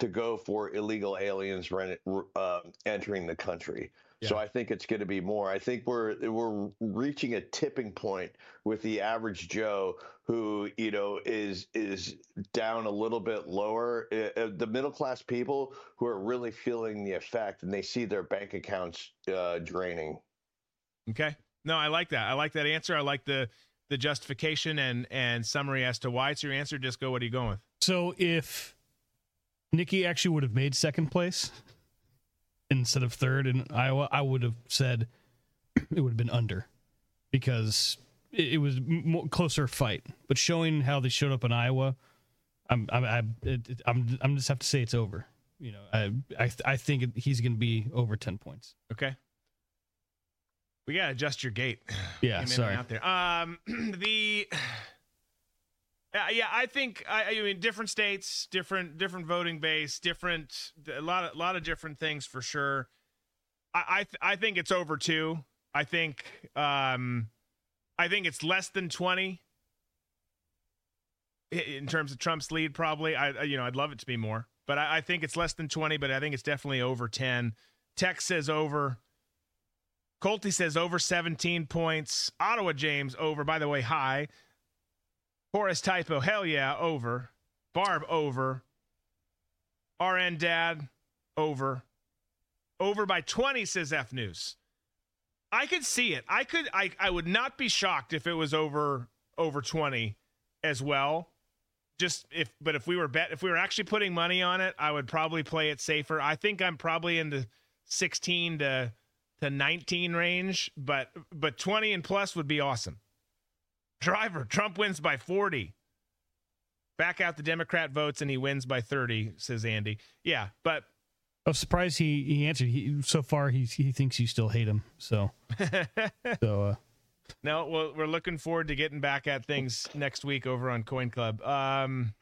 [SPEAKER 3] to go for illegal aliens rent, uh, entering the country. Yeah. So I think it's going to be more. I think we're we're reaching a tipping point with the average Joe who you know is is down a little bit lower. Uh, the middle class people who are really feeling the effect, and they see their bank accounts uh, draining.
[SPEAKER 1] Okay. No, I like that. I like that answer. I like the the justification and and summary as to why it's your answer. Disco. What are you going with?
[SPEAKER 2] So if Nikki actually would have made second place instead of third in Iowa, I would have said it would have been under because it, it was a closer fight. But showing how they showed up in Iowa, I'm I'm I, it, I'm I'm just have to say it's over. You know, I I I think he's going to be over ten points.
[SPEAKER 1] Okay. We gotta adjust your gate.
[SPEAKER 2] Yeah, sorry.
[SPEAKER 1] Out there. Um, the uh, yeah, I think I, I, mean different states, different different voting base, different a lot of a lot of different things for sure. I I, th- I think it's over two. I think um, I think it's less than twenty in terms of Trump's lead. Probably, I you know I'd love it to be more, but I, I think it's less than twenty. But I think it's definitely over ten. Tex says over. Colty says over 17 points. Ottawa James over. By the way, high. Horace Typo, hell yeah, over. Barb over. RN Dad over. Over by 20, says F News. I could see it. I could. I. I would not be shocked if it was over over twenty, as well. Just if, but if we were bet, if we were actually putting money on it, I would probably play it safer. I think I'm probably in the sixteen to to nineteen range, but but twenty and plus would be awesome. Driver, Trump wins by forty. Back out the Democrat votes and he wins by thirty, says Andy. Yeah, but
[SPEAKER 2] I was surprised he he answered. He so far he he thinks you still hate him. So so uh,
[SPEAKER 1] no, well, we're looking forward to getting back at things next week over on Coin Club. Um,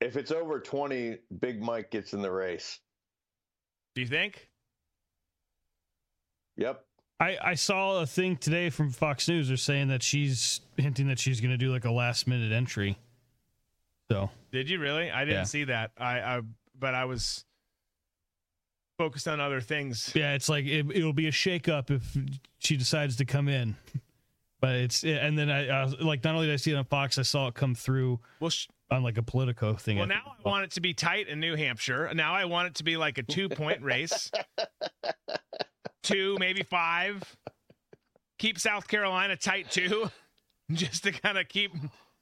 [SPEAKER 3] If it's over 20, Big Mike gets in the race.
[SPEAKER 1] do you think?
[SPEAKER 3] Yep.
[SPEAKER 2] I I saw a thing today from Fox News. They're saying that she's hinting that she's going to do like a last minute entry. So
[SPEAKER 1] Did you really? I didn't
[SPEAKER 2] Yeah.
[SPEAKER 1] see that. I, I but I was focused on other things.
[SPEAKER 2] yeah, it's like it, it'll be a shakeup if she decides to come in. But it's and then I, I was, like not only did I see it on Fox, I saw it come through
[SPEAKER 1] Well, sh-
[SPEAKER 2] on like a Politico thing.
[SPEAKER 1] well,
[SPEAKER 2] I
[SPEAKER 1] now
[SPEAKER 2] think.
[SPEAKER 1] I want it to be tight in New Hampshire. Now I want it to be like a two point race, two maybe five. Keep South Carolina tight too, just to kind of keep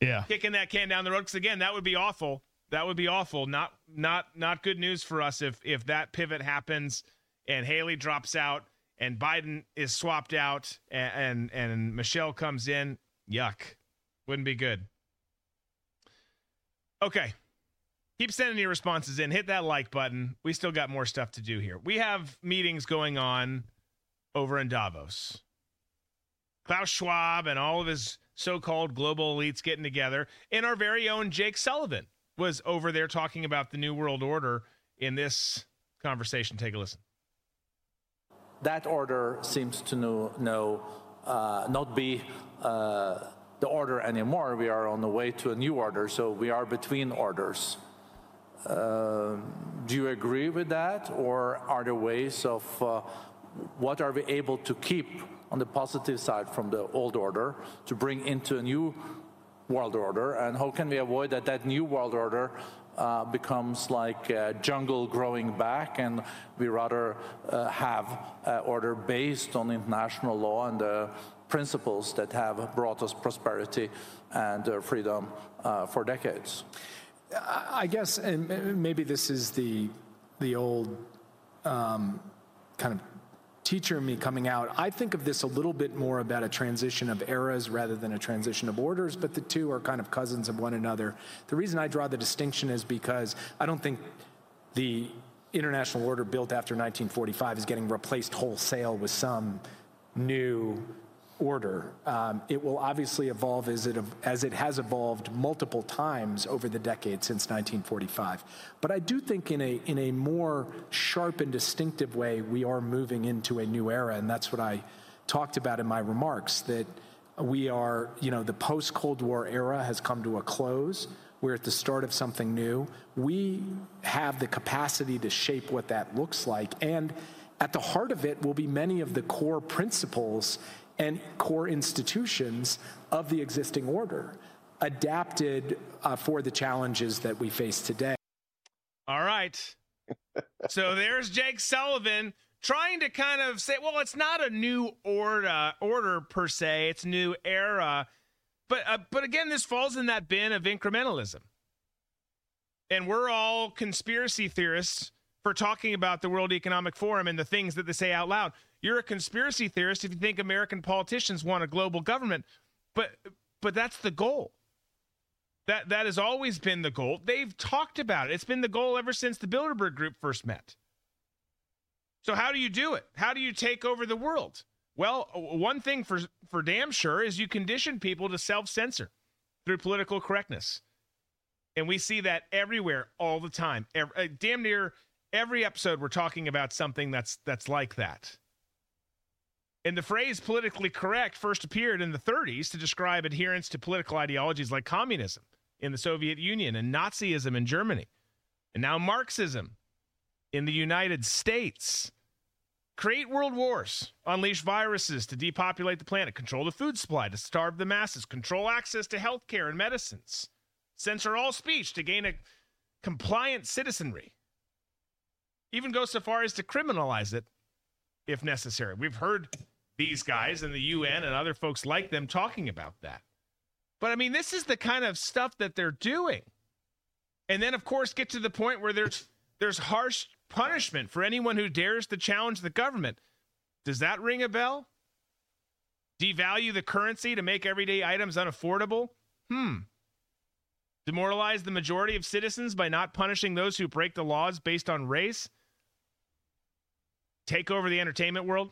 [SPEAKER 2] yeah,
[SPEAKER 1] kicking that can down the road. Because again, that would be awful. That would be awful. Not not not good news for us if if that pivot happens and Haley drops out and Biden is swapped out and and, and Michelle comes in. Yuck, wouldn't be good. Okay. Keep sending your responses in. Hit that like button. We still got more stuff to do here. We have meetings going on over in Davos. Klaus Schwab and all of his so called global elites getting together. And our very own Jake Sullivan was over there talking about the New World Order in this conversation. Take a listen.
[SPEAKER 4] that order seems to know, know uh, not be uh, the order anymore. We are on the way to a new order, so we are between orders. Um do you agree with that, or are there ways of uh, what are we able to keep on the positive side from the old order to bring into a new world order, and how can we avoid that that new world order uh, becomes like a jungle growing back, and we rather uh, have order based on international law and the principles that have brought us prosperity and uh, freedom uh, for decades.
[SPEAKER 5] I guess, and maybe this is the the old um, kind of teacher me coming out. I think of this a little bit more about a transition of eras rather than a transition of orders, but the two are kind of cousins of one another. The reason I draw the distinction is because I don't think the international order built after 1945 is getting replaced wholesale with some new order. Um, it will obviously evolve as it, as it has evolved multiple times over the decades since 1945. But I do think in a, in a more sharp and distinctive way, we are moving into a new era. And that's what I talked about in my remarks that we are, you know, the post Cold War era has come to a close. We're at the start of something new. We have the capacity to shape what that looks like. And at the heart of it will be many of the core principles and core institutions of the existing order, adapted uh, for the challenges that we face today.
[SPEAKER 1] All right. so there's Jake Sullivan trying to kind of say, well, it's not a new order order per se, it's new era. But uh, but again, this falls in that bin of incrementalism. And we're all conspiracy theorists for talking about the World Economic Forum and the things that they say out loud. You're a conspiracy theorist if you think American politicians want a global government, but but that's the goal. That that has always been the goal. They've talked about it. It's been the goal ever since the Bilderberg group first met. So how do you do it? How do you take over the world? Well, one thing for for damn sure is you condition people to self-censor through political correctness. And we see that everywhere all the time. Every, uh, damn near every episode we're talking about something that's that's like that. And the phrase politically correct first appeared in the 30s to describe adherence to political ideologies like communism in the Soviet Union and Nazism in Germany, and now Marxism in the United States. Create world wars, unleash viruses to depopulate the planet, control the food supply to starve the masses, control access to health care and medicines, censor all speech to gain a compliant citizenry, even go so far as to criminalize it if necessary. We've heard these guys and the UN and other folks like them talking about that. But I mean, this is the kind of stuff that they're doing. And then of course get to the point where there's there's harsh punishment for anyone who dares to challenge the government. Does that ring a bell? Devalue the currency to make everyday items unaffordable? Hmm. Demoralize the majority of citizens by not punishing those who break the laws based on race? Take over the entertainment world?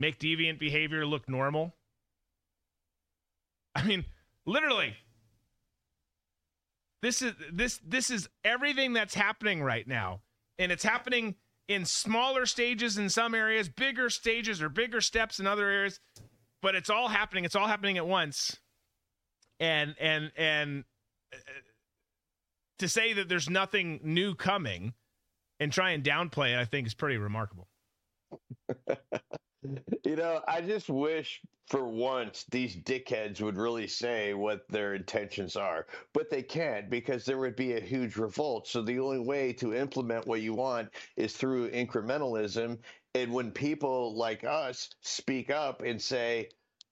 [SPEAKER 1] Make deviant behavior look normal? I mean, literally. This is this this is everything that's happening right now. And it's happening in smaller stages in some areas, bigger stages or bigger steps in other areas, but it's all happening. It's all happening at once. And and and to say that there's nothing new coming and try and downplay it, I think is pretty remarkable.
[SPEAKER 3] You know, I just wish for once these dickheads would really say what their intentions are, but they can't because there would be a huge revolt. So the only way to implement what you want is through incrementalism. And when people like us speak up and say,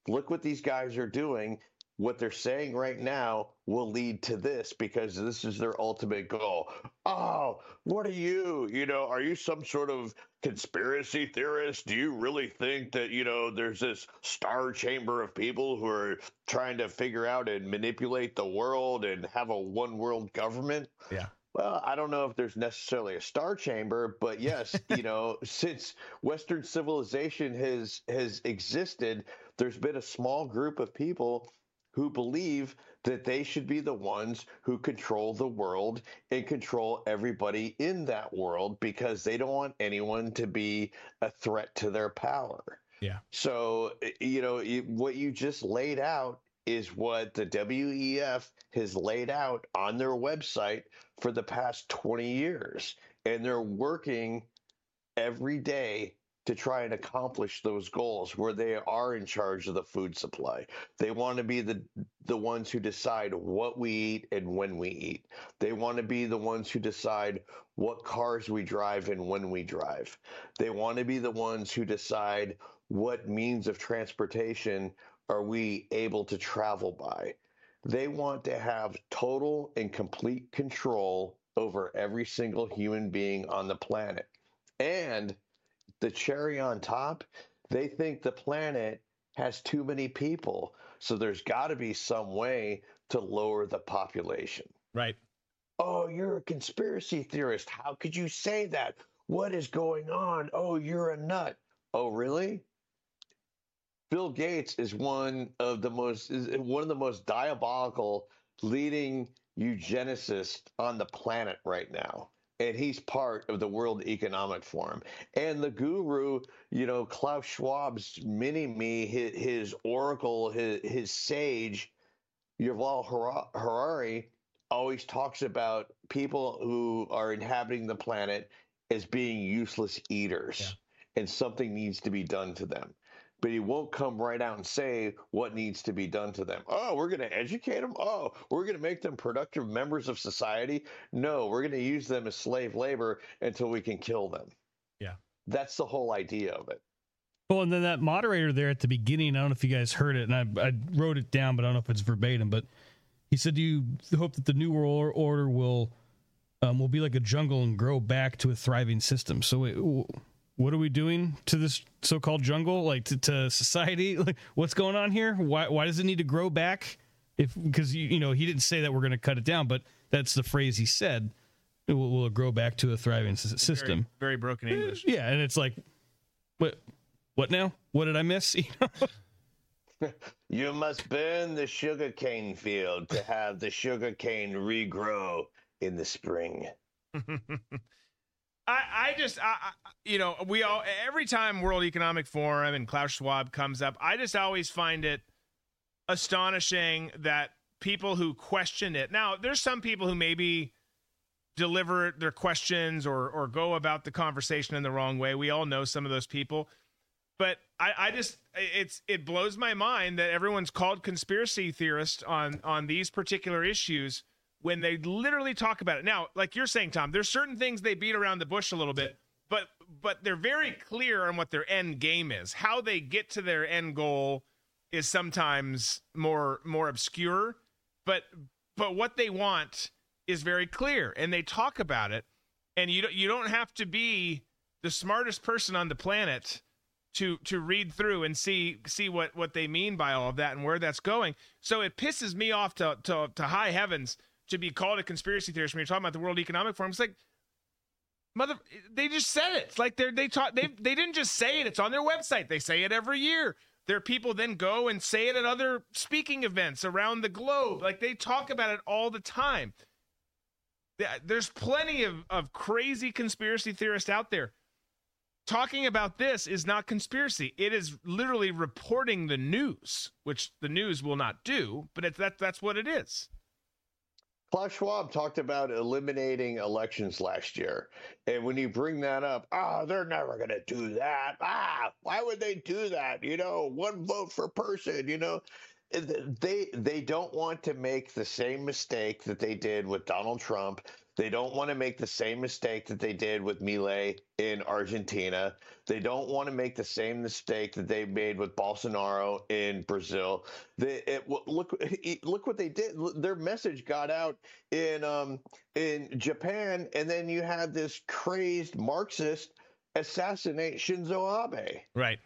[SPEAKER 3] look what these guys are doing, what they're saying right now will lead to this because this is their ultimate goal. Oh, what are you? You know, are you some sort of conspiracy theorist? Do you really think that, you know, there's this star chamber of people who are trying to figure out and manipulate the world and have a one world government?
[SPEAKER 1] Yeah.
[SPEAKER 3] Well, I don't know if there's necessarily a star chamber, but yes, you know, since Western civilization has has existed, there's been a small group of people who believe that they should be the ones who control the world and control everybody in that world because they don't want anyone to be a threat to their power.
[SPEAKER 1] Yeah.
[SPEAKER 3] So, you know, what you just laid out is what the WEF has laid out on their website for the past 20 years. And they're working every day to try and accomplish those goals where they are in charge of the food supply. They want to be the the ones who decide what we eat and when we eat. They want to be the ones who decide what cars we drive and when we drive. They want to be the ones who decide what means of transportation are we able to travel by. They want to have total and complete control over every single human being on the planet. And the cherry on top, they think the planet has too many people. So there's got to be some way to lower the population.
[SPEAKER 1] Right.
[SPEAKER 3] Oh, you're a conspiracy theorist. How could you say that? What is going on? Oh, you're a nut. Oh, really? Bill Gates is one of the most is one of the most diabolical leading eugenicists on the planet right now and he's part of the World Economic Forum. And the guru, you know, Klaus Schwab's mini me, his, his oracle, his, his sage, Yuval Harari, always talks about people who are inhabiting the planet as being useless eaters, yeah. and something needs to be done to them but he won't come right out and say what needs to be done to them. Oh, we're going to educate them. Oh, we're going to make them productive members of society. No, we're going to use them as slave labor until we can kill them.
[SPEAKER 1] Yeah.
[SPEAKER 3] That's the whole idea of it.
[SPEAKER 2] Well, and then that moderator there at the beginning, I don't know if you guys heard it, and I, I wrote it down, but I don't know if it's verbatim, but he said, Do you hope that the New World Order will. Um, will be like a jungle and grow back to a thriving system. So, it, what are we doing to this so-called jungle? Like to, to society? Like what's going on here? Why why does it need to grow back? If because you, you know he didn't say that we're going to cut it down but that's the phrase he said. It will, will it grow back to a thriving system
[SPEAKER 1] very, very broken eh, english.
[SPEAKER 2] yeah and it's like what what now? What did i miss? You
[SPEAKER 3] know? You must burn the sugarcane field to have the sugarcane regrow in the spring
[SPEAKER 1] I, I just, I, you know, we all every time World Economic Forum and Klaus Schwab comes up, I just always find it astonishing that people who question it. Now, there's some people who maybe deliver their questions or or go about the conversation in the wrong way. We all know some of those people, but I, I just it's it blows my mind that everyone's called conspiracy theorist on on these particular issues when they literally talk about it. Now, like you're saying, Tom, there's certain things they beat around the bush a little bit, but but they're very clear on what their end game is. How they get to their end goal is sometimes more more obscure, but but what they want is very clear, and they talk about it. And you don't you don't have to be the smartest person on the planet to to read through and see see what what they mean by all of that and where that's going. So it pisses me off to to, to high heavens to be called a conspiracy theorist when you're talking about the World Economic Forum. It's like mother they just said it. It's like they're they taught they they didn't just say it. It's on their website. They say it every year. Their people then go and say it at other speaking events around the globe. Like they talk about it all the time. There's plenty of, of crazy conspiracy theorists out there. Talking about this is not conspiracy. It is literally reporting the news, which the news will not do, but it's that that's what it is.
[SPEAKER 3] Klaus Schwab talked about eliminating elections last year. And when you bring that up, ah, oh, they're never going to do that. Ah, why would they do that? You know, one vote per person, you know. They they don't want to make the same mistake that they did with Donald Trump they don't want to make the same mistake that they did with Milei in Argentina. They don't want to make the same mistake that they made with Bolsonaro in Brazil. They, it, look look what they did. Their message got out in um, in Japan, and then you had this crazed Marxist assassinate Shinzo Abe.
[SPEAKER 1] Right.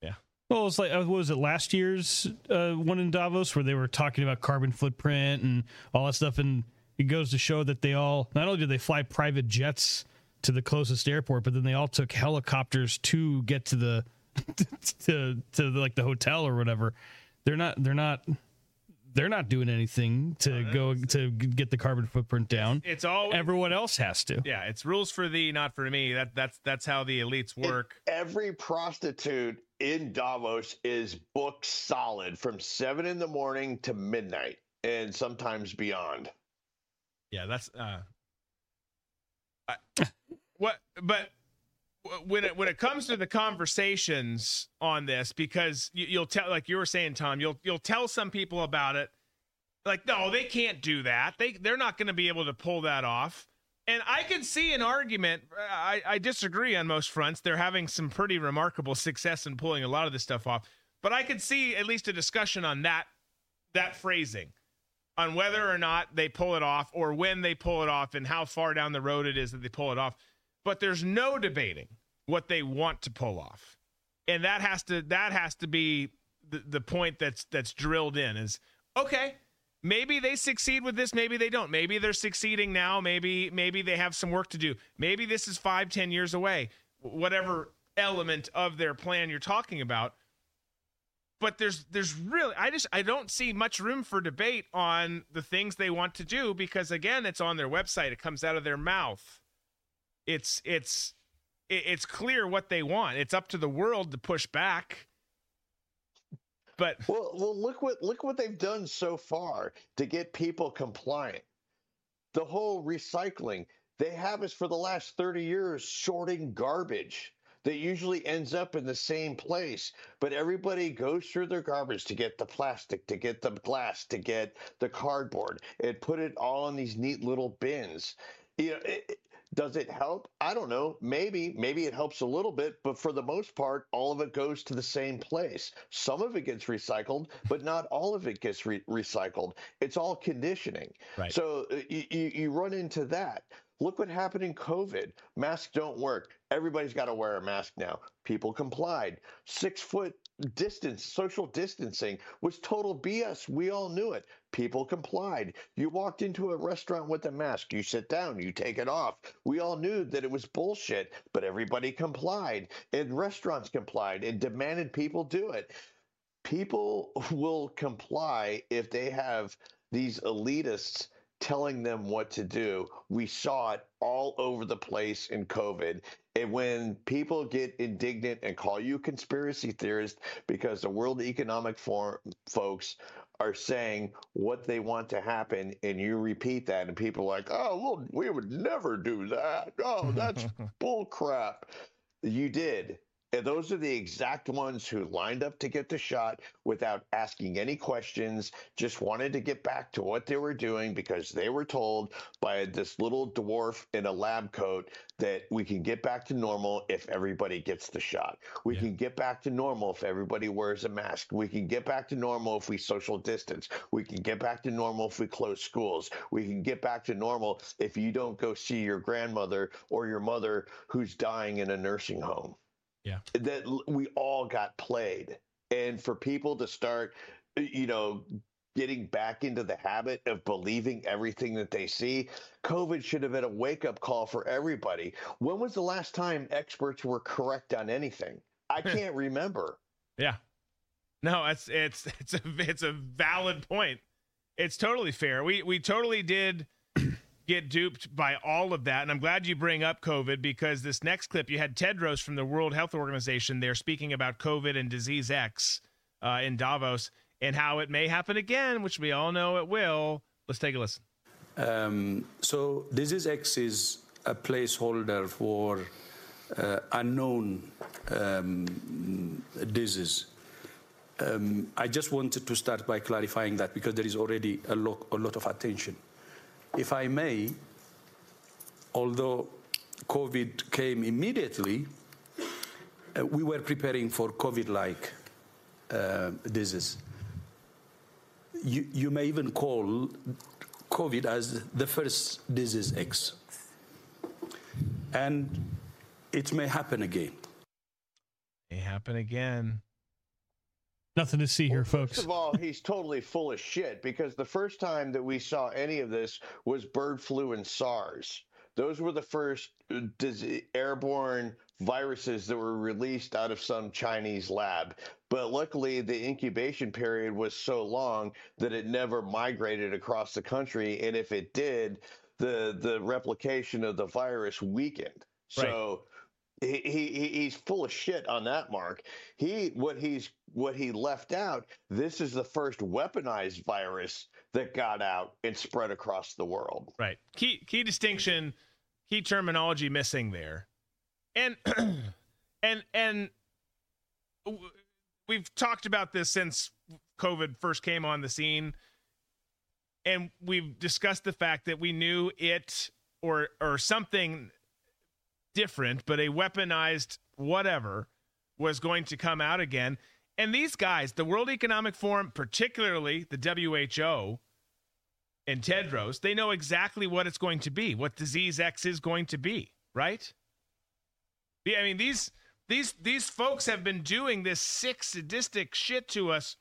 [SPEAKER 2] Yeah. Well, it's like uh, what was it last year's uh, one in Davos where they were talking about carbon footprint and all that stuff, and it goes to show that they all not only did they fly private jets to the closest airport, but then they all took helicopters to get to the to to the, like the hotel or whatever. They're not they're not they're not doing anything to go to get the carbon footprint down.
[SPEAKER 1] It's, it's all
[SPEAKER 2] everyone else has to.
[SPEAKER 1] Yeah, it's rules for thee, not for me. That that's that's how the elites work.
[SPEAKER 3] every prostitute in Davos is booked solid from seven in the morning to midnight, and sometimes beyond.
[SPEAKER 1] Yeah, that's uh, I, what. But when it when it comes to the conversations on this, because you, you'll tell, like you were saying, Tom, you'll you'll tell some people about it, like no, they can't do that. They they're not going to be able to pull that off. And I can see an argument. I, I disagree on most fronts. They're having some pretty remarkable success in pulling a lot of this stuff off. But I could see at least a discussion on that that phrasing on whether or not they pull it off or when they pull it off and how far down the road it is that they pull it off. But there's no debating what they want to pull off. And that has to that has to be the, the point that's that's drilled in is okay, maybe they succeed with this, maybe they don't. Maybe they're succeeding now, maybe maybe they have some work to do. Maybe this is five, ten years away. Whatever element of their plan you're talking about but there's there's really I just I don't see much room for debate on the things they want to do because again it's on their website. It comes out of their mouth. It's it's it's clear what they want. It's up to the world to push back. But
[SPEAKER 3] well well look what look what they've done so far to get people compliant. The whole recycling they have us for the last 30 years sorting garbage that usually ends up in the same place, but everybody goes through their garbage to get the plastic, to get the glass, to get the cardboard, and put it all in these neat little bins. You know, it, does it help? I don't know. Maybe, maybe it helps a little bit, but for the most part, all of it goes to the same place. Some of it gets recycled, but not all of it gets re- recycled. It's all conditioning. Right. So uh, you, you run into that. Look what happened in COVID. Masks don't work. Everybody's got to wear a mask now. People complied. Six foot distance, social distancing was total BS. We all knew it. People complied. You walked into a restaurant with a mask, you sit down, you take it off. We all knew that it was bullshit, but everybody complied, and restaurants complied and demanded people do it. People will comply if they have these elitists telling them what to do. We saw it all over the place in COVID. And when people get indignant and call you conspiracy theorist because the World Economic Forum folks are saying what they want to happen, and you repeat that, and people are like, oh, well, we would never do that. Oh, that's bull crap. You did. Those are the exact ones who lined up to get the shot without asking any questions, just wanted to get back to what they were doing because they were told by this little dwarf in a lab coat that we can get back to normal if everybody gets the shot. We yeah. can get back to normal if everybody wears a mask. We can get back to normal if we social distance. We can get back to normal if we close schools. We can get back to normal if you don't go see your grandmother or your mother who's dying in a nursing home.
[SPEAKER 1] Yeah.
[SPEAKER 3] That we all got played. And for people to start, you know, getting back into the habit of believing everything that they see, COVID should have been a wake up call for everybody. When was the last time experts were correct on anything? I can't remember.
[SPEAKER 1] Yeah. No, it's it's it's a it's a valid point. It's totally fair. We we totally did get duped by all of that. And I'm glad you bring up COVID because this next clip, you had Tedros from the World Health Organization there speaking about COVID and Disease X uh, in Davos and how it may happen again, which we all know it will. Let's take a listen.
[SPEAKER 6] Um, so, Disease X is a placeholder for uh, unknown um, disease. Um, I just wanted to start by clarifying that because there is already a, lo- a lot of attention if I may, although COVID came immediately, uh, we were preparing for COVID like uh, disease. You, you may even call COVID as the first disease X. And it may happen again.
[SPEAKER 1] May happen again.
[SPEAKER 2] Nothing to see well, here, folks.
[SPEAKER 3] First of all, he's totally full of shit because the first time that we saw any of this was bird flu and SARS. Those were the first uh, airborne viruses that were released out of some Chinese lab. But luckily, the incubation period was so long that it never migrated across the country. And if it did, the the replication of the virus weakened. So he, he he's full of shit on that mark. He what he's what he left out. This is the first weaponized virus that got out and spread across the world.
[SPEAKER 1] Right. Key key distinction, key terminology missing there, and and and we've talked about this since COVID first came on the scene, and we've discussed the fact that we knew it or or something different, but a weaponized whatever was going to come out again. And these guys, the World Economic Forum, particularly the WHO and Tedros, they know exactly what it's going to be, what disease X is going to be, right? Yeah, I mean these these these folks have been doing this sick sadistic shit to us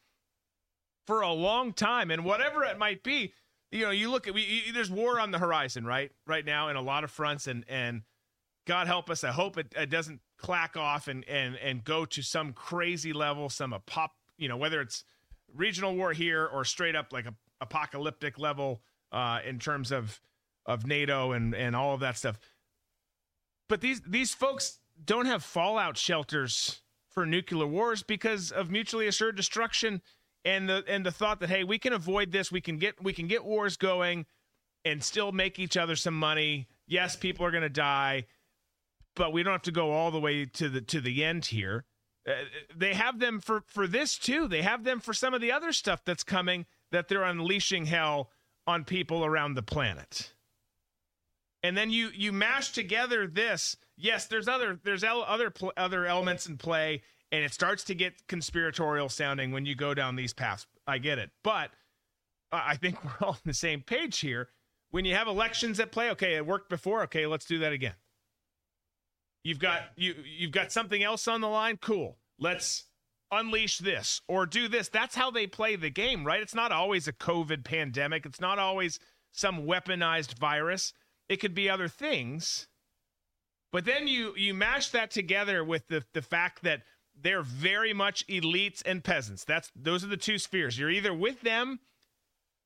[SPEAKER 1] for a long time and whatever it might be you know you look at we, there's war on the horizon right right now in a lot of fronts and and God help us. I hope it, it doesn't clack off and, and, and go to some crazy level, some a pop, you know, whether it's regional war here or straight up like a apocalyptic level uh, in terms of of NATO and and all of that stuff. But these these folks don't have fallout shelters for nuclear wars because of mutually assured destruction and the and the thought that hey we can avoid this we can get we can get wars going and still make each other some money yes people are going to die but we don't have to go all the way to the to the end here. Uh, they have them for for this too. They have them for some of the other stuff that's coming that they're unleashing hell on people around the planet. And then you you mash together this. Yes, there's other there's el- other pl- other elements in play, and it starts to get conspiratorial sounding when you go down these paths. I get it, but I think we're all on the same page here. When you have elections at play, okay, it worked before. Okay, let's do that again. You've got you you've got something else on the line. Cool. Let's unleash this or do this. That's how they play the game, right? It's not always a COVID pandemic. It's not always some weaponized virus. It could be other things. But then you you mash that together with the the fact that they're very much elites and peasants. That's those are the two spheres. You're either with them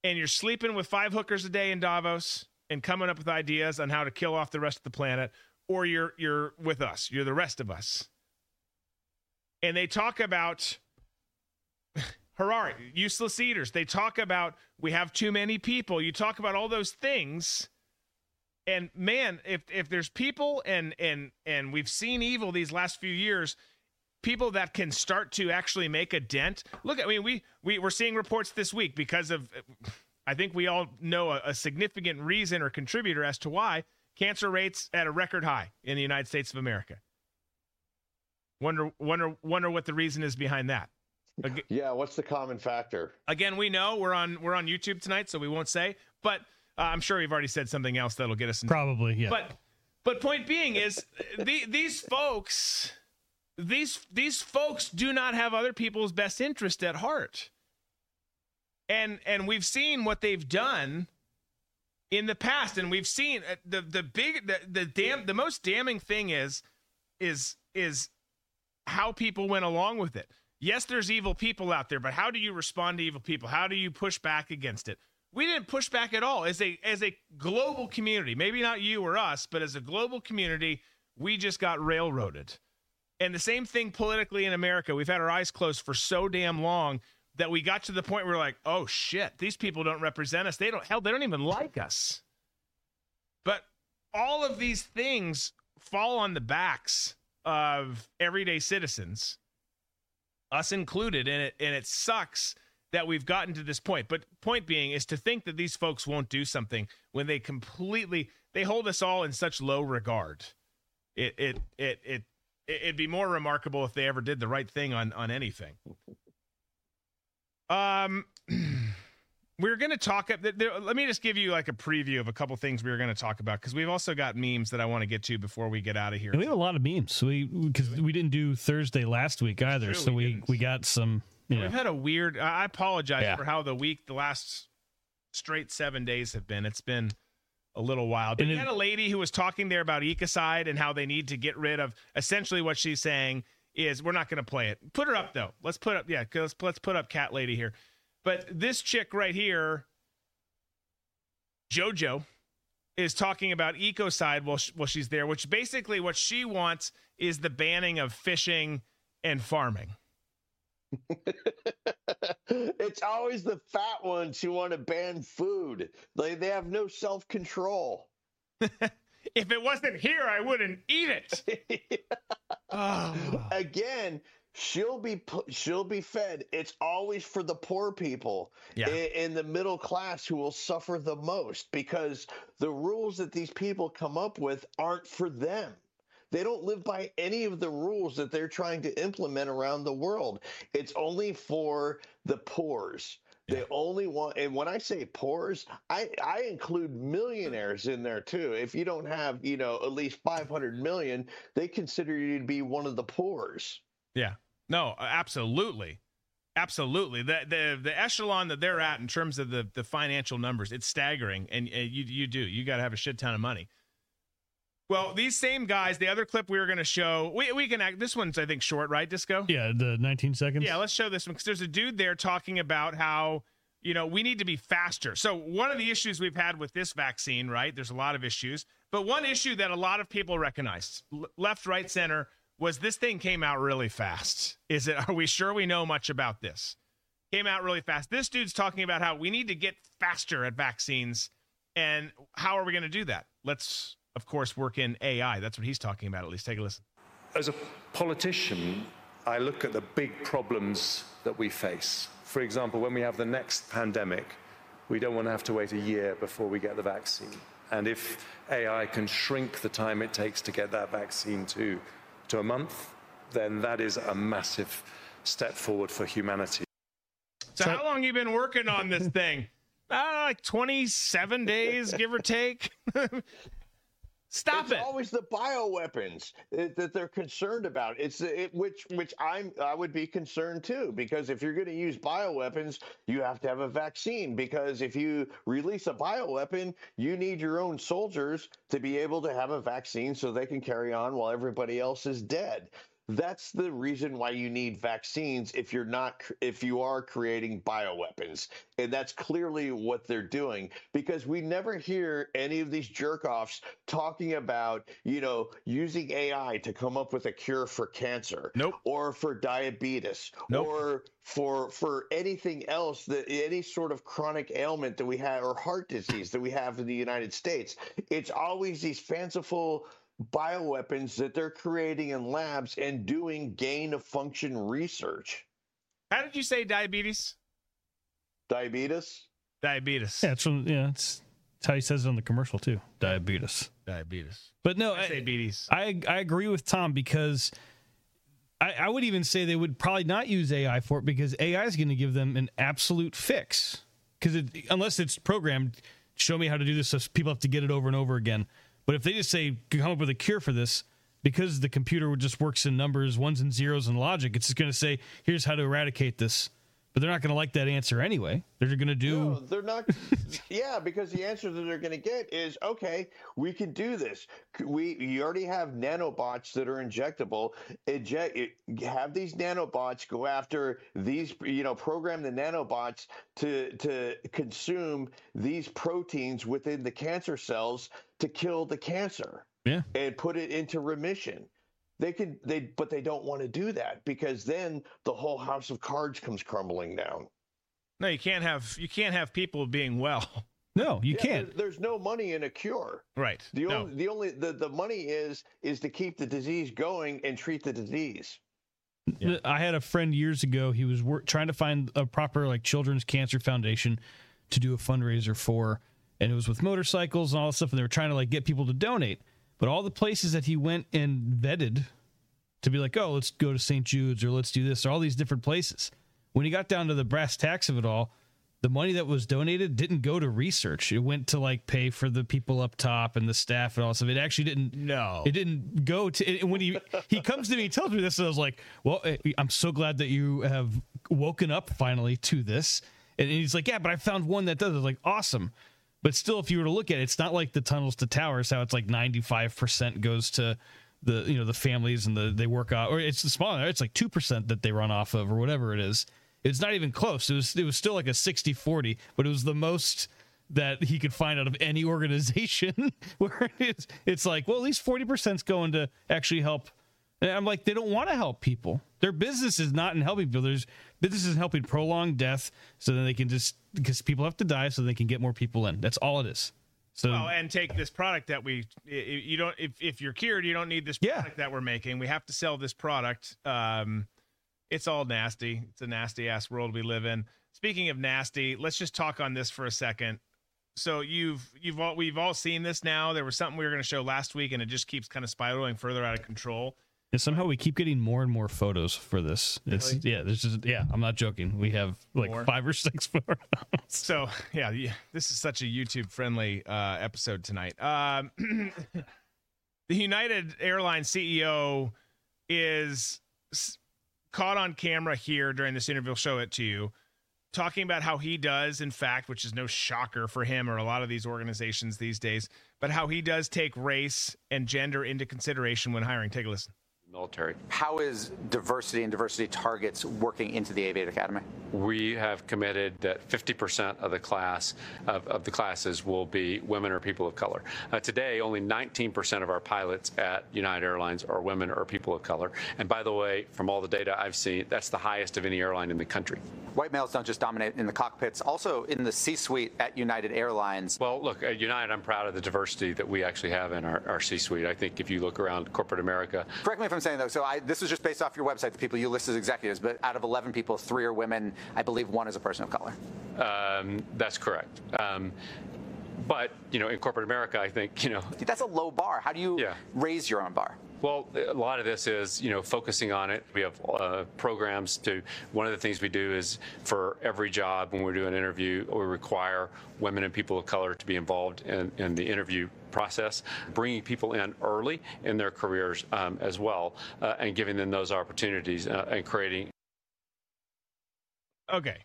[SPEAKER 1] and you're sleeping with five hookers a day in Davos and coming up with ideas on how to kill off the rest of the planet, or you're you're with us. You're the rest of us. And they talk about Harari, useless eaters. They talk about we have too many people. You talk about all those things. And man, if if there's people and and and we've seen evil these last few years, people that can start to actually make a dent. Look, I mean, we we we're seeing reports this week because of. I think we all know a, a significant reason or contributor as to why cancer rates at a record high in the United States of America. Wonder wonder wonder what the reason is behind that. Ag-
[SPEAKER 3] Yeah, what's the common factor?
[SPEAKER 1] Again, we know we're on we're on YouTube tonight, so we won't say. But uh, I'm sure we've already said something else that'll get us. In
[SPEAKER 2] Probably, yeah.
[SPEAKER 1] but but point being is the, these folks these these folks do not have other people's best interest at heart. And and we've seen what they've done in the past and we've seen uh, the the big the, the damn the most damning thing is is is how people went along with it. Yes, there's evil people out there, but how do you respond to evil people? How do you push back against it? We didn't push back at all as a as a global community. Maybe not you or us, but as a global community, we just got railroaded. And the same thing politically in America. We've had our eyes closed for so damn long that we got to the point where we're like, oh shit, these people don't represent us. They don't hell, they don't even like us. But all of these things fall on the backs of everyday citizens, us included, and it and it sucks that we've gotten to this point. But point being is to think that these folks won't do something when they completely they hold us all in such low regard. It it it it it'd be more remarkable if they ever did the right thing on on anything. Um we are going to talk let me just give you like a preview of a couple things we were going to talk about because we've also got memes that I want to get to before we get out of here.
[SPEAKER 2] And we have a lot of memes. We because we didn't do Thursday last week either, so
[SPEAKER 1] we
[SPEAKER 2] we we got some. You know,
[SPEAKER 1] We've had a weird. I apologize
[SPEAKER 2] Yeah.
[SPEAKER 1] for how the week, the last straight seven days have been. It's been a little wild. But
[SPEAKER 2] And
[SPEAKER 1] you had a lady who was talking there about ecocide and how they need to get rid of. Essentially, what she's saying is, we're not going to play it. Put her up though. Let's put up. Yeah, let's let's put up cat lady here. But this chick right here, JoJo, is talking about ecocide while sh- while she's there, which basically what she wants is the banning of fishing and farming.
[SPEAKER 3] it's always the fat ones who want to ban food. Like they have no self control.
[SPEAKER 1] If it wasn't here, I wouldn't eat it. Oh.
[SPEAKER 3] Again, she'll be she'll be fed. It's always for the poor people
[SPEAKER 1] Yeah.
[SPEAKER 3] i- in the middle class who will suffer the most because the rules that these people come up with aren't for them. They don't live by any of the rules that they're trying to implement around the world. It's only for the poors. They only want, and when I say poors, I, I include millionaires in there too. If you don't have, you know, at least 500 million, they consider you to be one of the poors.
[SPEAKER 1] Yeah. No, absolutely. Absolutely. The the the echelon that they're at in terms of the the financial numbers, it's staggering and uh, you you do. You got to have a shit ton of money. Well, these same guys, the other clip we were going to show, we we can act this one's I think short, right, Disco?
[SPEAKER 2] yeah, the 19 seconds.
[SPEAKER 1] Yeah, let's show this one because there's a dude there talking about how you know we need to be faster. So one of the issues we've had with this vaccine, right? There's a lot of issues, but one issue that a lot of people recognized, l- left, right, center, was this thing came out really fast. Is it? Are we sure we know much about this? Came out really fast. This dude's talking about how we need to get faster at vaccines, and how are we going to do that? Let's, of course, work in AI. That's what he's talking about. At least take a listen.
[SPEAKER 7] As a politician, I look at the big problems that we face. For example, when we have the next pandemic, we don't want to have to wait a year before we get the vaccine. And if AI can shrink the time it takes to get that vaccine to, to a month, then that is a massive step forward for humanity.
[SPEAKER 1] So, how long you been working on this thing? Uh, like 27 days, give or take. Stop
[SPEAKER 3] it's
[SPEAKER 1] it.
[SPEAKER 3] always the bioweapons that that they're concerned about. It's it, which which I'm I would be concerned too because if you're going to use bioweapons, you have to have a vaccine because if you release a bioweapon, you need your own soldiers to be able to have a vaccine so they can carry on while everybody else is dead. That's the reason why you need vaccines if you're not if you are creating bioweapons. And that's clearly what they're doing because we never hear any of these jerk offs talking about, you know, using AI to come up with a cure for cancer
[SPEAKER 1] Nope.
[SPEAKER 3] or for diabetes
[SPEAKER 1] Nope.
[SPEAKER 3] or for for anything else that any sort of chronic ailment that we have or heart disease that we have in the United States. It's always these fanciful bioweapons that they're creating in labs and doing gain of function research.
[SPEAKER 1] How did you say diabetes?
[SPEAKER 3] Diabetes?
[SPEAKER 1] Diabetes.
[SPEAKER 2] Yeah, it's from yeah, it's, it's how he says it on the commercial too. Diabetes.
[SPEAKER 1] Diabetes.
[SPEAKER 2] But no, I,
[SPEAKER 1] Diabetes.
[SPEAKER 2] I I agree with Tom because I, I would even say they would probably not use AI for it because AI is going to give them an absolute fix. Because it, unless it's programmed, show me how to do this, so people have to get it over and over again. But if they just say come up with a cure for this, because the computer just works in numbers, ones and zeros, and logic, it's just going to say here's how to eradicate this. But they're not going to like that answer anyway. They're going to do.
[SPEAKER 3] No, they're not. yeah, because the answer that they're going to get is okay. We can do this. We you already have nanobots that are injectable. Inject have these nanobots go after these. You know, program the nanobots to to consume these proteins within the cancer cells to kill the cancer
[SPEAKER 2] Yeah.
[SPEAKER 3] and put it into remission. They could they but they don't want to do that because then the whole house of cards comes crumbling down.
[SPEAKER 1] No, you can't have you can't have people being well.
[SPEAKER 2] No, you
[SPEAKER 3] Yeah,
[SPEAKER 2] can't.
[SPEAKER 3] there- there's no money in a cure.
[SPEAKER 1] Right.
[SPEAKER 3] The
[SPEAKER 1] no.
[SPEAKER 3] only the only the, the money is is to keep the disease going and treat the disease.
[SPEAKER 1] Yeah.
[SPEAKER 2] I had a friend years ago. He was work, trying to find a proper like children's cancer foundation to do a fundraiser for, and it was with motorcycles and all this stuff. And they were trying to like get people to donate. But all the places that he went and vetted to be like, oh, let's go to St. Jude's or let's do this or all these different places. When he got down to the brass tacks of it all, the money that was donated didn't go to research. It went to like pay for the people up top and the staff and all stuff. It actually didn't
[SPEAKER 1] No.
[SPEAKER 2] it didn't go to and when he he comes to me he tells me this and i was like well eh, i'm so glad that you have woken up finally to this and he's like yeah but i found one that does I like awesome but still if you were to look at it it's not like the tunnels to towers how it's like 95% goes to the you know the families and the they work out or it's the smaller it's like 2% that they run off of or whatever it is it's not even close it was it was still like a 60 40 but it was the most that he could find out of any organization where it's it's like, well, at least 40% is going to actually help. And I'm like, they don't want to help people. Their business is not in helping people. There's business is helping prolong death so then they can just because people have to die so they can get more people in. That's all it is. So
[SPEAKER 1] Well, and take this product that we you don't if if you're cured, you don't need this
[SPEAKER 2] Yeah.
[SPEAKER 1] product that we're making. We have to sell this product. Um it's all nasty. It's a nasty ass world we live in. Speaking of nasty, let's just talk on this for a second. So you've you've all we've all seen this now. There was something we were going to show last week and it just keeps kind of spiraling further out of control.
[SPEAKER 2] And somehow we keep getting more and more photos for this. It's yeah, there's just yeah, I'm not joking. We have like
[SPEAKER 1] More?
[SPEAKER 2] five or six photos.
[SPEAKER 1] So yeah, yeah, this is such a YouTube friendly uh, episode tonight. Um, the United Airlines CEO is caught on camera here during this interview. I'll show it to you, talking about how he does, in fact, which is no shocker for him or a lot of these organizations these days, but how he does take race and gender into consideration when hiring. Take a listen.
[SPEAKER 8] Military.
[SPEAKER 9] How is diversity and diversity targets working into the Aviate Academy?
[SPEAKER 8] We have committed that 50% of the class of, of the classes will be women or people of color. Uh, today, only 19% of our pilots at United Airlines are women or people of color. And by the way, from all the data I've seen, that's the highest of any airline in the country.
[SPEAKER 9] White males don't just dominate in the cockpits, also in the C-suite at United Airlines.
[SPEAKER 8] Well, look, at United, I'm proud of the diversity that we actually have in our, our C-suite. I think if you look around corporate America,
[SPEAKER 9] Correct me if I'm saying though. So I, this was just based off your website, the people you list as executives. But out of 11 people, three are women. I believe one is a person of color.
[SPEAKER 8] um, that's correct. Um, but you know, in corporate America, I think you know
[SPEAKER 9] That's a low bar. How do you
[SPEAKER 8] Yeah.
[SPEAKER 9] raise your own bar?
[SPEAKER 8] Well, a lot of this is, you know, focusing on it. We have uh, programs to. One of the things we do is for every job when we do an interview, we require women and people of color to be involved in, in the interview process, bringing people in early in their careers um, as well, uh, and giving them those opportunities uh, and creating
[SPEAKER 1] Okay,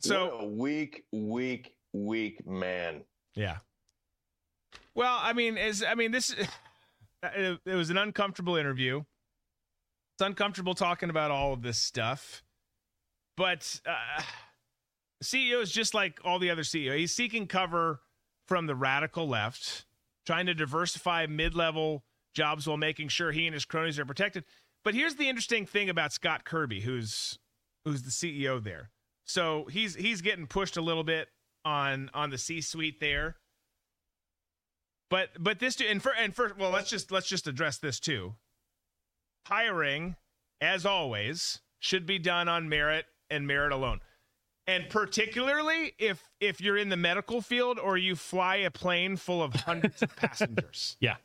[SPEAKER 1] so
[SPEAKER 3] What a weak, weak, weak man.
[SPEAKER 1] Yeah. Well, I mean, is I mean this it, it was an uncomfortable interview. It's uncomfortable talking about all of this stuff. But uh CEO is just like all the other CEO. He's seeking cover from the radical left, trying to diversify mid-level jobs while making sure he and his cronies are protected. But here's the interesting thing about Scott Kirby, who's who's the CEO there. So he's he's getting pushed a little bit on on the C-suite there. But but this and for and for well, let's just let's just address this too. Hiring, as always, should be done on merit and merit alone. And particularly if if you're in the medical field or you fly a plane full of hundreds of passengers.
[SPEAKER 2] Yeah.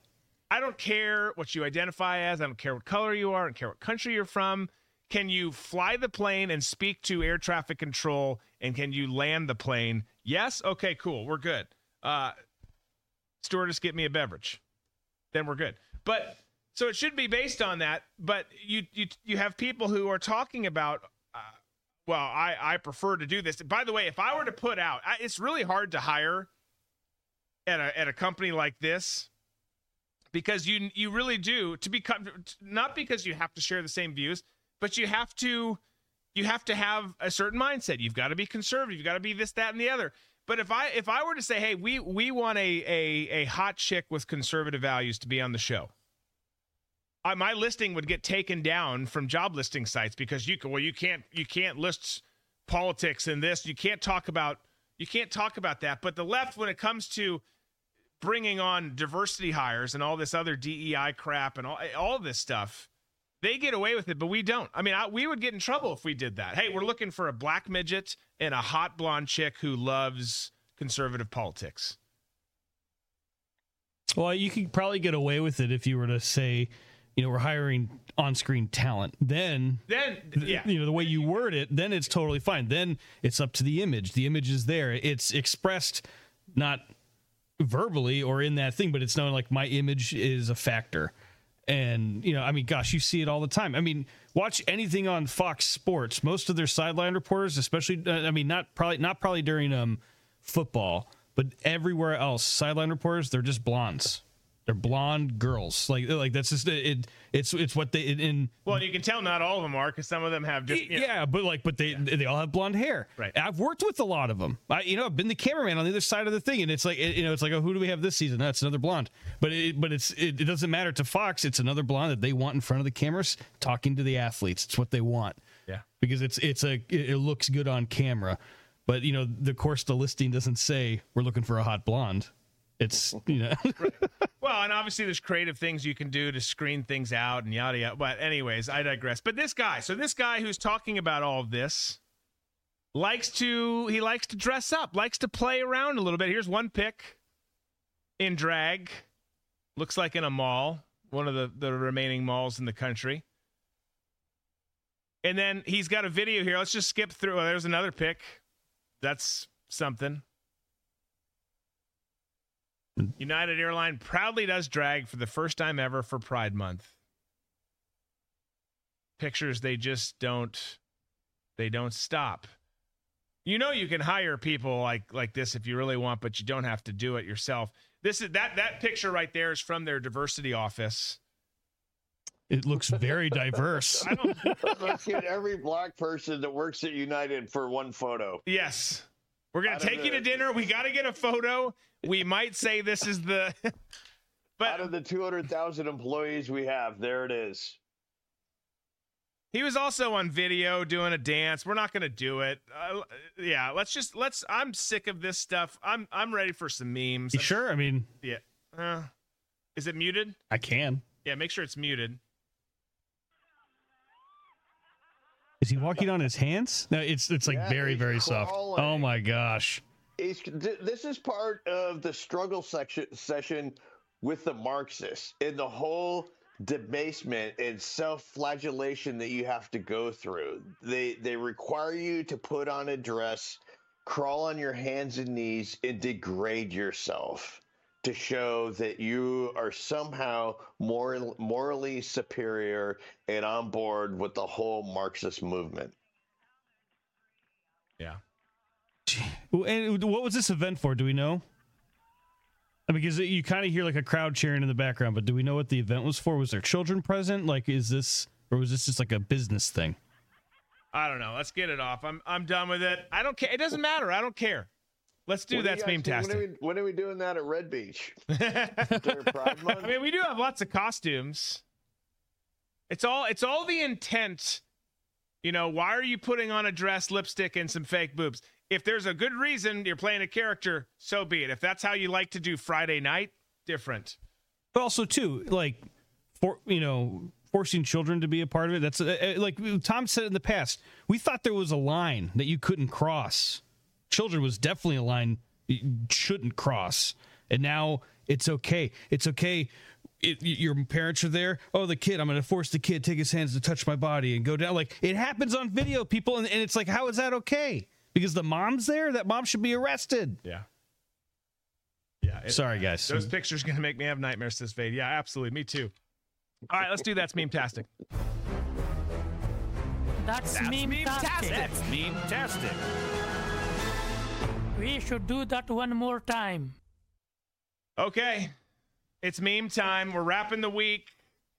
[SPEAKER 1] I don't care what you identify as. I don't care what color you are. I don't care what country you're from. Can you fly the plane and speak to air traffic control? And can you land the plane? Yes. Okay. Cool. We're good. Uh, stewardess, get me a beverage. Then we're good. But so it should be based on that. But you you you have people who are talking about. Uh, well, I I prefer to do this. By the way, if I were to put out, I, it's really hard to hire at a at a company like this because you you really do to become not because you have to share the same views, but you have to you have to have a certain mindset. You've got to be conservative. You've got to be this, that, and the other. But if I if I were to say, hey, we we want a a, a hot chick with conservative values to be on the show, I, my listing would get taken down from job listing sites because you can well you can't you can't list politics in this. You can't talk about you can't talk about that. But the left, when it comes to bringing on diversity hires and all this other DEI crap and all all this stuff, they get away with it, but we don't. I mean, I, we would get in trouble if we did that. Hey, we're looking for a black midget and a hot blonde chick who loves conservative politics.
[SPEAKER 2] Well, you could probably get away with it if you were to say, you know, we're hiring on-screen talent. Then,
[SPEAKER 1] then yeah,
[SPEAKER 2] you know, the way you word it, then it's totally fine. Then it's up to the image. The image is there. It's expressed not verbally or in that thing, but it's known like my image is a factor. And, you know, I mean, gosh, you see it all the time. I mean, watch anything on Fox Sports. Most of their sideline reporters, especially, uh, I mean, not probably, not probably during um, football, but everywhere else, sideline reporters, they're just blondes. They're blonde girls. Like, like that's just it. It's it's what they in.
[SPEAKER 1] Well, you can tell not all of them are because some of them have just you know.
[SPEAKER 2] yeah, but like, but they they all have blonde hair.
[SPEAKER 1] Right.
[SPEAKER 2] I've worked with a lot of them. I, you know, I've been the cameraman on the other side of the thing, and it's like, you know, it's like, oh, who do we have this season? That's another blonde. But it, but it's it, it doesn't matter to Fox. It's another blonde that they want in front of the cameras, talking to the athletes. It's what they want.
[SPEAKER 1] Yeah.
[SPEAKER 2] Because it's it's a it, it looks good on camera, but you know, the course the listing doesn't say we're looking for a hot blonde. It's you know.
[SPEAKER 1] Well, and obviously there's creative things you can do to screen things out and yada yada. But anyways, I digress. But this guy, so this guy who's talking about all of this likes to he likes to dress up, likes to play around a little bit. Here's one pick in drag. Looks like in a mall, one of the, the remaining malls in the country. And then he's got a video here. Let's just skip through. Oh, there's another pick. That's something. United Airline proudly does drag for the first time ever for Pride Month. Pictures they just don't they don't stop. You know you can hire people like like this if you really want, but you don't have to do it yourself. This is that that picture right there is from their diversity office.
[SPEAKER 2] It looks very diverse.
[SPEAKER 1] I don't
[SPEAKER 3] Let's get every black person that works at United for one photo.
[SPEAKER 1] Yes. We're gonna
[SPEAKER 3] Out of
[SPEAKER 1] take you to dinner. We gotta get a photo. We might say this is the but
[SPEAKER 3] Out of the 200,000 employees we have, there it is.
[SPEAKER 1] He was also on video doing a dance. We're not going to do it. Uh, yeah, let's just let's. I'm sick of this stuff. I'm I'm ready for some memes.
[SPEAKER 2] You sure? I mean,
[SPEAKER 1] Yeah. Uh, is it muted?
[SPEAKER 2] I can.
[SPEAKER 1] Yeah, make sure it's muted.
[SPEAKER 2] Is he walking on his hands? No, it's it's like
[SPEAKER 3] Yeah,
[SPEAKER 2] very very soft.
[SPEAKER 3] Oh crawling.
[SPEAKER 2] Oh my gosh.
[SPEAKER 3] Th- this is part of the struggle section session with the Marxists and the whole debasement and self-flagellation that you have to go through. They they require you to put on a dress, crawl on your hands and knees, and degrade yourself to show that you are somehow more morally superior and on board with the whole Marxist movement.
[SPEAKER 1] Yeah.
[SPEAKER 2] And what was this event for? Do we know? I mean, because you kind of hear like a crowd cheering in the background, but do we know what the event was for? Was there children present? Like, is this or was this just like a business thing?
[SPEAKER 1] I don't know. Let's get it off. I'm I'm done with it. I don't care. It doesn't matter. I don't care. Let's do
[SPEAKER 3] When are
[SPEAKER 1] that's
[SPEAKER 3] you
[SPEAKER 1] meme
[SPEAKER 3] doing- When are, we, when are we doing that at Red Beach? Pride Month?
[SPEAKER 1] I mean, we do have lots of costumes. It's all it's all the intent. You know, why are you putting on a dress, lipstick, and some fake boobs? If there's a good reason you're playing a character, so be it. If that's how you like to do Friday night, different.
[SPEAKER 2] But also too, like for you know, forcing children to be a part of it. That's uh, uh, like Tom said in the past. We thought there was a line that you couldn't cross. Children was definitely a line you shouldn't cross, and now it's okay. It's okay. It, your parents are there. Oh, the kid! I'm going to force the kid take his hands to touch my body and go down. Like it happens on video, people, and, and it's like, how is that okay? Because the mom's there. That mom should be arrested.
[SPEAKER 1] Yeah. Yeah. it-
[SPEAKER 2] Sorry, uh, guys.
[SPEAKER 1] Those pictures going to make me have nightmares this fade. Yeah, absolutely. Me too. All right, let's do that's meme-tastic.
[SPEAKER 10] That's, meme-tastic.
[SPEAKER 1] That's meme-tastic.
[SPEAKER 10] We should do that one more time.
[SPEAKER 1] Okay. It's meme time. We're wrapping the week,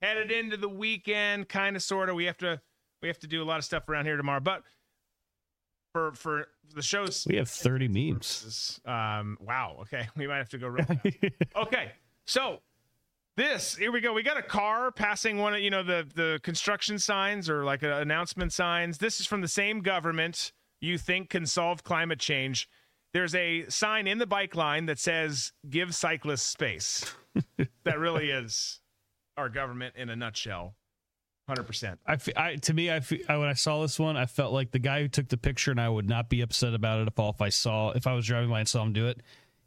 [SPEAKER 1] headed into the weekend, kind of sorta. We have to we have to do a lot of stuff around here tomorrow. But for for the show's
[SPEAKER 2] We have 30 memes.
[SPEAKER 1] um wow, okay. We might have to go real fast. Okay. So this here we go. We got a car passing one of you know the the construction signs or like uh, announcement signs. This is from the same government you think can solve climate change. There's a sign in the bike line that says "Give cyclists space." that really is our government in a nutshell. Hundred percent.
[SPEAKER 2] I, fe- I to me, I, I when I saw this one, I felt like the guy who took the picture, and I would not be upset about it if all if I saw if I was driving by and saw him do it.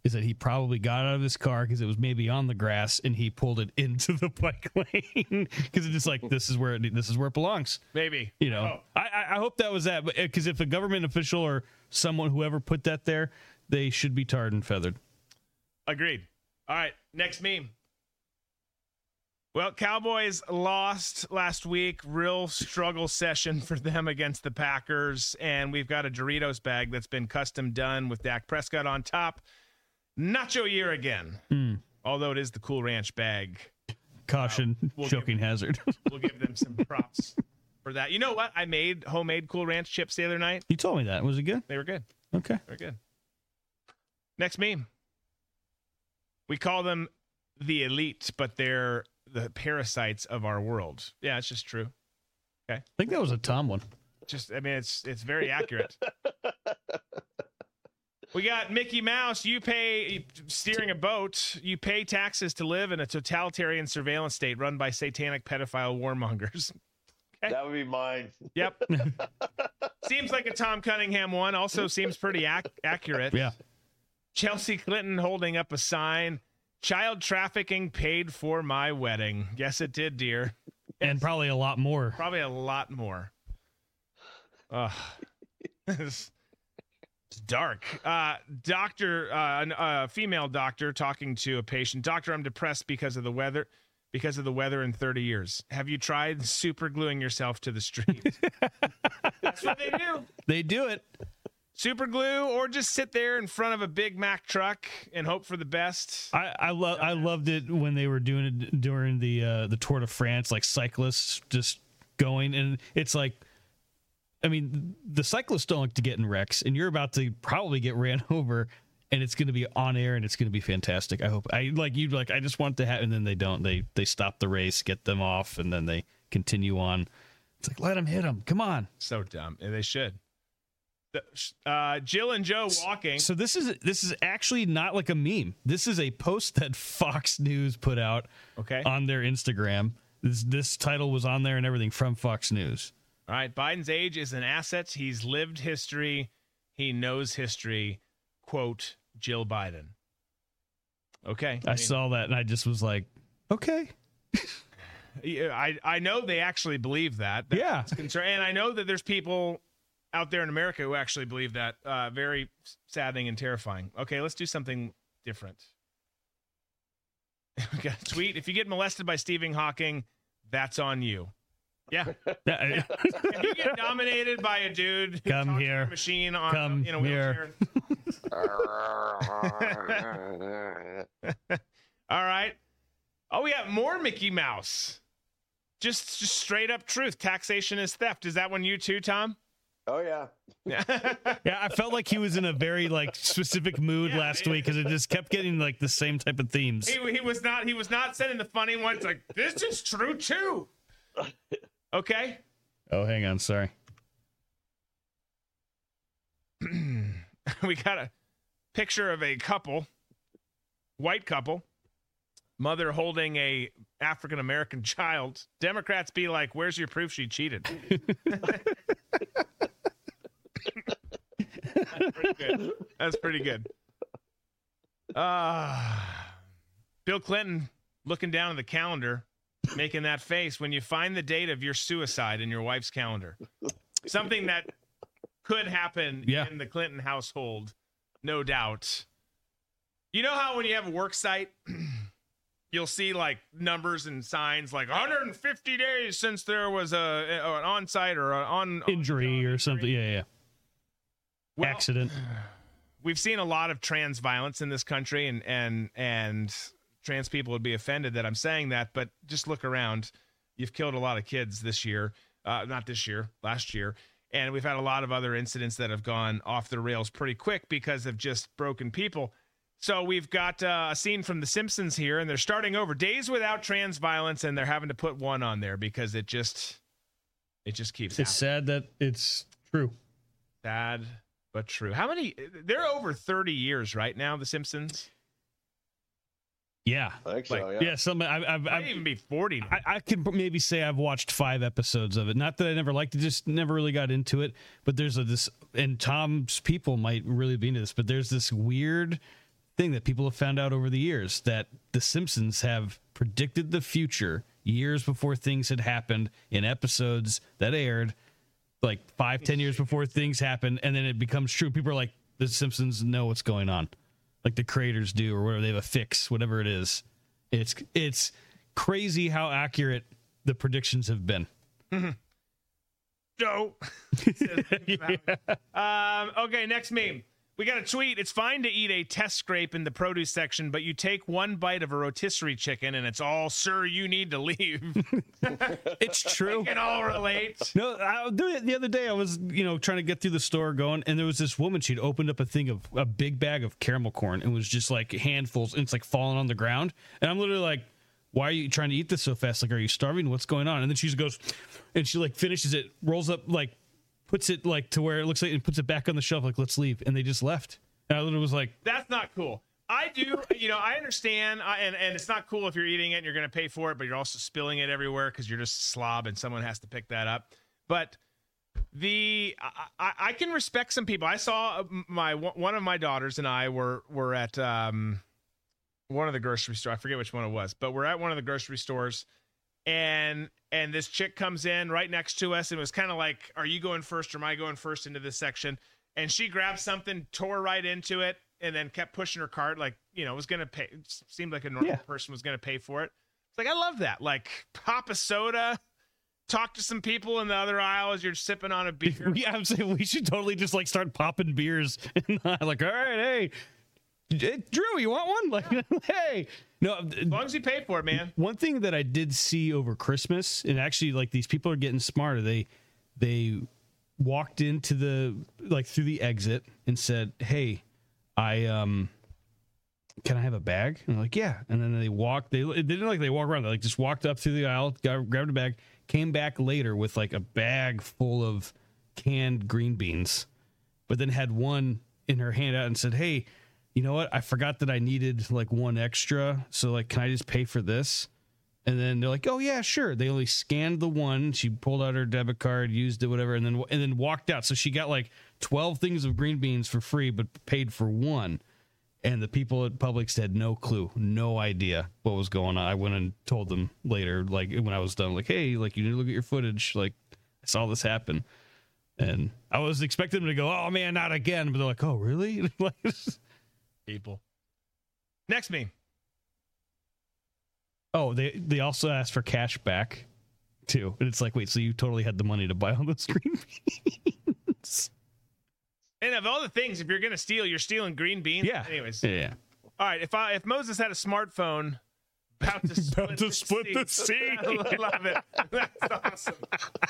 [SPEAKER 2] Is that he probably got out of his car because it was maybe on the grass and he pulled it into the bike lane because it's just like this is where it, this is where it belongs.
[SPEAKER 1] Maybe
[SPEAKER 2] You know,
[SPEAKER 1] Oh.
[SPEAKER 2] I I- I hope that was that because uh, if a government official or someone whoever put that there, they should be tarred and feathered.
[SPEAKER 1] Agreed. All right, next meme. Well, Cowboys lost last week. Real struggle session for them against the Packers. And we've got a Doritos bag that's been custom done with Dak Prescott on top. Nacho year again.
[SPEAKER 2] Hmm.
[SPEAKER 1] Although it is the Cool Ranch bag.
[SPEAKER 2] Caution,
[SPEAKER 1] we'll
[SPEAKER 2] choking hazard.
[SPEAKER 1] We'll give them some props for that. You know what? I made homemade Cool Ranch chips the other night.
[SPEAKER 2] you told me that was it good?
[SPEAKER 1] They were good.
[SPEAKER 2] Okay.
[SPEAKER 1] Very good. Next meme. We call them the elite, but they're the parasites of our world. Yeah, it's just true. Okay.
[SPEAKER 2] I think that was a Tom one.
[SPEAKER 1] Just, I mean, it's it's very accurate. we got Mickey Mouse. You pay steering a boat. You pay taxes to live in a totalitarian surveillance state run by satanic pedophile warmongers.
[SPEAKER 3] That would be mine.
[SPEAKER 1] Yep. seems like a Tom Cunningham one. Also seems pretty ac- accurate.
[SPEAKER 2] Yeah.
[SPEAKER 1] Chelsea Clinton holding up a sign. Child trafficking paid for my wedding. Yes, it did, dear.
[SPEAKER 2] And probably a lot more.
[SPEAKER 1] Probably a lot more. Ugh. it's it's dark. Uh, doctor, uh, a female doctor talking to a patient. Doctor, I'm depressed because of the weather. Because of the weather in 30 years. Have you tried super gluing yourself to the street? That's what they do.
[SPEAKER 2] They do it.
[SPEAKER 1] Super glue, or just sit there in front of a Big Mac truck and hope for the best.
[SPEAKER 2] I I love I loved it when they were doing it during the uh, the Tour de France, like cyclists just going, and it's like, I mean, the cyclists don't like to get in wrecks, and you're about to probably get ran over, and it's going to be on air, and it's going to be fantastic. I hope I like you like I just want to have, and then they don't. They they stop the race, get them off, and then they continue on. It's like let them hit them. Come on.
[SPEAKER 1] So dumb. And They should. The- Uh, Jill and Joe walking.
[SPEAKER 2] So this is this is actually not like a meme. This is a post that Fox News put out
[SPEAKER 1] Okay.
[SPEAKER 2] on their Instagram. This this title was on there and everything from Fox News.
[SPEAKER 1] All right. Biden's age is an asset. He's lived history. He knows history. Quote Jill Biden. Okay.
[SPEAKER 2] I,
[SPEAKER 1] mean,
[SPEAKER 2] saw that and I just was like, okay,
[SPEAKER 1] I I know they actually believe that. That's
[SPEAKER 2] Yeah.
[SPEAKER 1] concern, and I know that there's people out there in America who actually believe that. Uh, very saddening and terrifying. Okay, let's do something different. we got a tweet. If you get molested by Stephen Hawking, that's on you. Yeah.
[SPEAKER 2] Yeah, uh,
[SPEAKER 1] If you get dominated by a dude who
[SPEAKER 2] Come
[SPEAKER 1] talks to
[SPEAKER 2] here.
[SPEAKER 1] a machine on
[SPEAKER 2] Come
[SPEAKER 1] in a
[SPEAKER 2] here.
[SPEAKER 1] wheelchair. All right. Oh, we got more Mickey Mouse. Just, just straight up truth. Taxation is theft. Is that one you too, Tom?
[SPEAKER 3] Oh yeah.
[SPEAKER 1] Yeah.
[SPEAKER 2] yeah. I felt like he was in a very like specific mood
[SPEAKER 1] Yeah,
[SPEAKER 2] last
[SPEAKER 1] yeah.
[SPEAKER 2] week because it just kept getting like the same type of themes.
[SPEAKER 1] he, he was not. He was not sending the funny ones. Like this is true too. Okay.
[SPEAKER 2] Oh, hang on, sorry.
[SPEAKER 1] we got a picture of a couple, white couple, mother holding a African American child. Democrats be like, "Where's your proof she cheated?" That's pretty good. That's pretty good. Uh, Bill Clinton looking down at the calendar, making that face when you find the date of your suicide in your wife's calendar. Something that could happen
[SPEAKER 2] Yeah.
[SPEAKER 1] in the Clinton household, no doubt. You know how when you have a work site, you'll see like numbers and signs like 150 days since there was a, an on-site or an on
[SPEAKER 2] Injury or something. Yeah, yeah.
[SPEAKER 1] Well,
[SPEAKER 2] Accident.
[SPEAKER 1] we've seen a lot of trans violence in this country and and and trans people would be offended that I'm saying that but just look around you've killed a lot of kids this year uh, not this year last year and we've had a lot of other incidents that have gone off the rails pretty quick because of just broken people so we've got uh, a scene from the simpsons here and they're starting over days without trans violence and they're having to put one on there because it just it just keeps
[SPEAKER 2] It's
[SPEAKER 1] happening.
[SPEAKER 2] sad that it's true.
[SPEAKER 1] Sad but true. How many? They're over thirty years right now. The Simpsons
[SPEAKER 2] Yeah.
[SPEAKER 3] I think so. Yeah.
[SPEAKER 2] Yeah, some I've, I've, I've
[SPEAKER 1] even be forty. now.
[SPEAKER 2] I, I can maybe say I've watched five episodes of it. Not that I never liked it, just never really got into it. But there's a, this, and Tom's people might really be into this, but there's this weird thing that people have found out over the years that The Simpsons have predicted the future years before things had happened in episodes that aired, like five, ten years before things happened, and then it becomes true. People are like, The Simpsons know what's going on, like the creators do, or whatever. They have a fix, whatever it is. It's it's crazy how accurate the predictions have been.
[SPEAKER 1] Joe. um, okay, next meme. We got a tweet. It's fine to eat a test scrape in the produce section, but you take one bite of a rotisserie chicken and it's all, sir, you need to leave.
[SPEAKER 2] It's true.
[SPEAKER 1] we can all relate.
[SPEAKER 2] No, I, the the other day I was, you know, trying to get through the store going, and there was this woman. She'd opened up a thing of a big bag of caramel corn, and was just like handfuls, and it's like falling on the ground. And I'm literally like, "Why are you trying to eat this so fast? Like, are you starving? What's going on?" And then she just goes, and she like finishes it, rolls up, like puts it like to where it looks like, and puts it back on the shelf, like, "Let's leave." And they just left. And I literally was like,
[SPEAKER 1] That's not cool. I do, you know, I understand, I, and and it's not cool if you're eating it and you're going to pay for it, but you're also spilling it everywhere because you're just a slob and someone has to pick that up. But the I, I, can respect some people. I saw uh, my one of my daughters and I were were at um one of the grocery store. I forget which one it was, but we're at one of the grocery stores, and and this chick comes in right next to us and was kind of like, "Are you going first or am I going first into this section?" And she grabbed something, tore right into it, and then kept pushing her cart like you know was gonna pay. Seemed like a normal
[SPEAKER 2] Yeah.
[SPEAKER 1] person was gonna pay for it. It's like I love that. Like pop a soda, talk to some people in the other aisle as you're sipping on a beer.
[SPEAKER 2] "Yeah, I'm saying we should totally just like start popping beers." And uh, like, "All right, hey." Drew, you want one? Like, hey, no.
[SPEAKER 1] As long as you pay for it, man.
[SPEAKER 2] One thing that I did see over Christmas, and actually, like these people are getting smarter. They they walked into the like through the exit and said, "Hey, I um, can I have a bag?" And like, "Yeah." And then they walked. They, they didn't like they walk around. They like just walked up through the aisle, got, grabbed a bag, came back later with like a bag full of canned green beans, but then had one in her hand out and said, "Hey." You know what? I forgot that I needed like one extra. So like, can I just pay for this? And then they're like, "Oh yeah, sure." They only scanned the one. She pulled out her debit card, used it, whatever, and then and then walked out. So she got like twelve things of green beans for free, but paid for one. And the people at Publix had no clue, no idea what was going on. I went and told them later, like when I was done, like, "Hey, like you need to look at your footage. Like I saw this happen." And I was expecting them to go, "Oh man, not again!" But they're like, "Oh really?" like,
[SPEAKER 1] People. Next meme.
[SPEAKER 2] Oh, they they also asked for cash back too. And it's like, wait, so you totally had the money to buy all those green beans?
[SPEAKER 1] And of all the things, if you're gonna steal, you're stealing green beans.
[SPEAKER 2] Yeah.
[SPEAKER 1] Anyways.
[SPEAKER 2] Yeah.
[SPEAKER 1] All right. If I if Moses had a smartphone, about to split,
[SPEAKER 2] to split the sea.
[SPEAKER 1] I love it. That's awesome.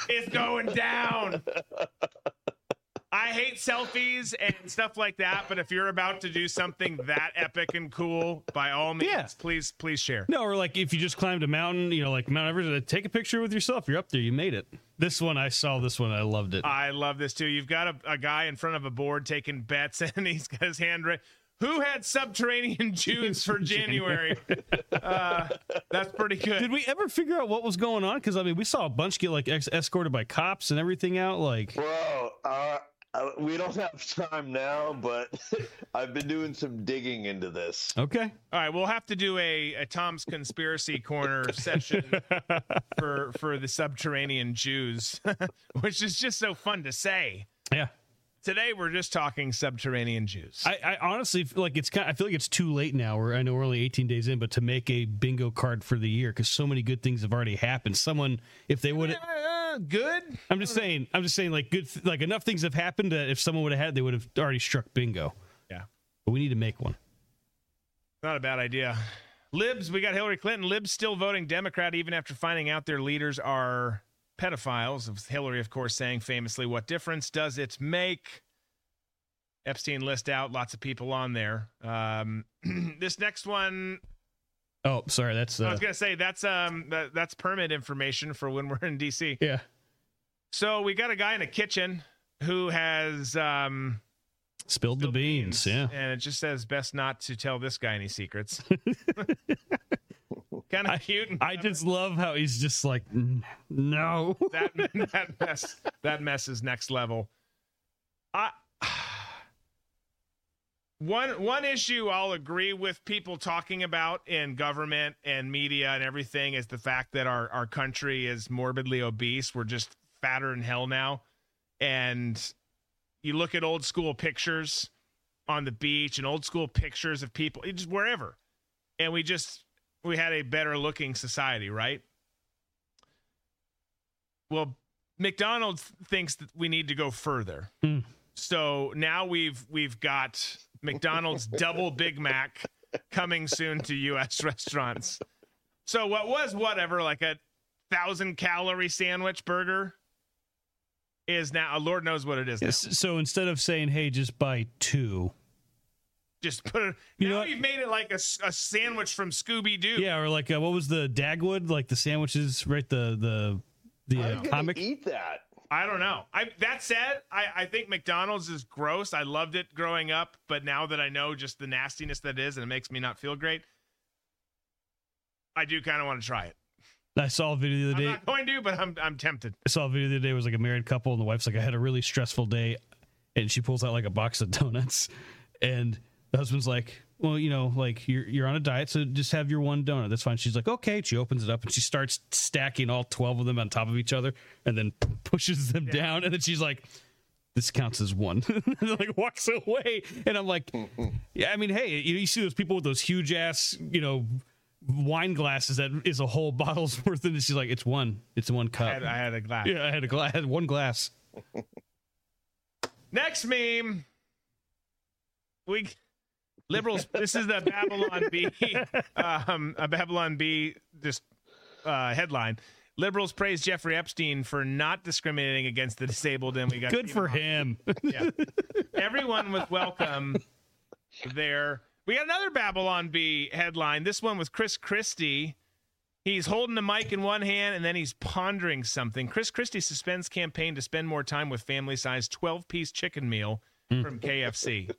[SPEAKER 1] It's going down. I hate selfies and stuff like that, but if you're about to do something that epic and cool, by all means,
[SPEAKER 2] Yeah.
[SPEAKER 1] please please share.
[SPEAKER 2] No, or like if you just climbed a mountain, you know, like Mount Everest, uh, take a picture with yourself. You're up there. You made it. This one, I saw this one. I loved it.
[SPEAKER 1] I love this too. You've got a, a guy in front of a board taking bets, and he's got his hand right. Who had subterranean Jews for January? Uh, that's pretty good.
[SPEAKER 2] Did we ever figure out what was going on? Because I mean, we saw a bunch get like ex- escorted by cops and everything out. Like,
[SPEAKER 3] Bro, uh, uh, we don't have time now, but I've been doing some digging into this.
[SPEAKER 2] okay,
[SPEAKER 1] All right, we'll have to do a, a Tom's conspiracy corner session for for the subterranean Jews, which is just so fun to say.
[SPEAKER 2] yeah.
[SPEAKER 1] Today we're just talking subterranean Jews.
[SPEAKER 2] I, I honestly feel like it's kind. I feel like it's too late now. Where I know we're only 18 days in, but to make a bingo card for the year because so many good things have already happened. Someone, if they would,
[SPEAKER 1] Uh, good.
[SPEAKER 2] I'm just saying. I'm just saying, like good, th- like enough things have happened that if someone would have had, they would have already struck bingo.
[SPEAKER 1] Yeah.
[SPEAKER 2] But we need to make one.
[SPEAKER 1] Not a bad idea. Libs, we got Hillary Clinton. Libs still voting Democrat even after finding out their leaders are pedophiles. Hillary, of course, saying famously, "What difference does it make?" Epstein list out, lots of people on there. Um, this next one,
[SPEAKER 2] Oh, sorry. That's
[SPEAKER 1] I
[SPEAKER 2] uh,
[SPEAKER 1] was gonna say that's um that, that's permit information for when we're in DC.
[SPEAKER 2] yeah.
[SPEAKER 1] So we got a guy in a kitchen who has um
[SPEAKER 2] Spilled the
[SPEAKER 1] spilled
[SPEAKER 2] beans. Yeah.
[SPEAKER 1] and it just says best not to tell this guy any secrets. kind of cute. and
[SPEAKER 2] I just love how he's just like, no.
[SPEAKER 1] that that mess that mess is next level. I one one issue I'll agree with people talking about in government and media and everything is the fact that our our country is morbidly obese. We're just fatter than hell now, and you look at old school pictures on the beach and old school pictures of people just wherever, and we just we had a better looking society, right? Well, McDonald's thinks that we need to go further.
[SPEAKER 2] Hmm.
[SPEAKER 1] So now we've we've got McDonald's double Big Mac coming soon to US restaurants. So what was whatever like a thousand calorie sandwich burger is now Lord knows what it is. now.
[SPEAKER 2] So instead of saying, "Hey, just buy two,
[SPEAKER 1] Just put it.
[SPEAKER 2] You
[SPEAKER 1] now
[SPEAKER 2] know what?
[SPEAKER 1] you've made it like a, a sandwich from Scooby Doo.
[SPEAKER 2] yeah, or like uh, what was the Dagwood, like the sandwiches, right? The the the
[SPEAKER 3] I'm
[SPEAKER 2] uh, comic.
[SPEAKER 3] eat that.
[SPEAKER 1] I don't know. I that said, I, I think McDonald's is gross. I loved it growing up, but now that I know just the nastiness that it is and it makes me not feel great, I do kind of want to try it.
[SPEAKER 2] I saw a video the
[SPEAKER 1] I'm
[SPEAKER 2] other day.
[SPEAKER 1] not going to, but I'm I'm tempted.
[SPEAKER 2] I saw a video the other day. It was like a married couple, and the wife's like, "I had a really stressful day," and she pulls out like a box of donuts, and the husband's like, "Well, you know, like you're you're on a diet, so just have your one donut. That's fine." She's like, "Okay." She opens it up and she starts stacking all twelve of them on top of each other, and then pushes them down, and then she's like. This counts as one, and then like walks away, and I'm like, yeah. I mean, hey, you, you see those people with those huge ass, you know, wine glasses that is a whole bottle's worth, and she's like, it's one, it's one cup.
[SPEAKER 1] I had, I had a glass.
[SPEAKER 2] Yeah, I had a glass. I had one glass.
[SPEAKER 1] Next meme. We liberals. this is the Babylon Bee. Um, a Babylon Bee. Just uh, headline. Liberals praise Jeffrey Epstein for not discriminating against the disabled, and we got
[SPEAKER 2] Good for him.
[SPEAKER 1] yeah. Everyone was welcome there. We got another Babylon Bee headline. This one with Chris Christie. He's holding the mic in one hand and then he's pondering something. Chris Christie suspends campaign to spend more time with family sized 12 piece chicken meal from KFC.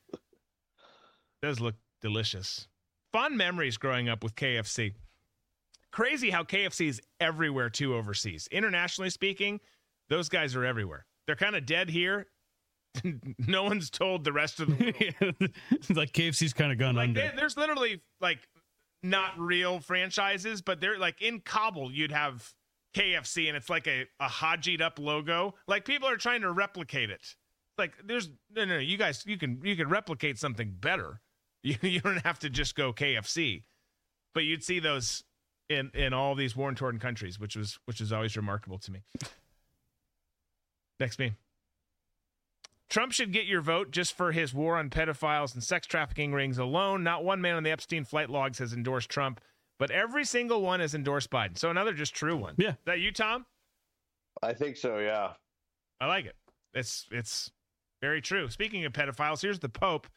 [SPEAKER 1] Does look delicious. Fun memories growing up with KFC. Crazy how KFC is everywhere too overseas. Internationally speaking, those guys are everywhere. They're kind of dead here. no one's told the rest of the world.
[SPEAKER 2] like KFC's kind of gone
[SPEAKER 1] like
[SPEAKER 2] under.
[SPEAKER 1] there- there's literally like not real franchises, but they're like in Kabul, you'd have KFC and it's like a, a hajied up logo. Like people are trying to replicate it. Like there's no, no, no, you guys, you can, you can replicate something better. You, you don't have to just go KFC, but you'd see those in, in all these war torn countries, which was, which is always remarkable to me. Next meme. Trump should get your vote just for his war on pedophiles and sex trafficking rings alone. Not one man on the Epstein flight logs has endorsed Trump, but every single one has endorsed Biden. So another just true one.
[SPEAKER 2] Yeah.
[SPEAKER 1] Is that you, Tom?
[SPEAKER 3] I think so. Yeah.
[SPEAKER 1] I like it. It's it's very true. Speaking of pedophiles, here's the Pope.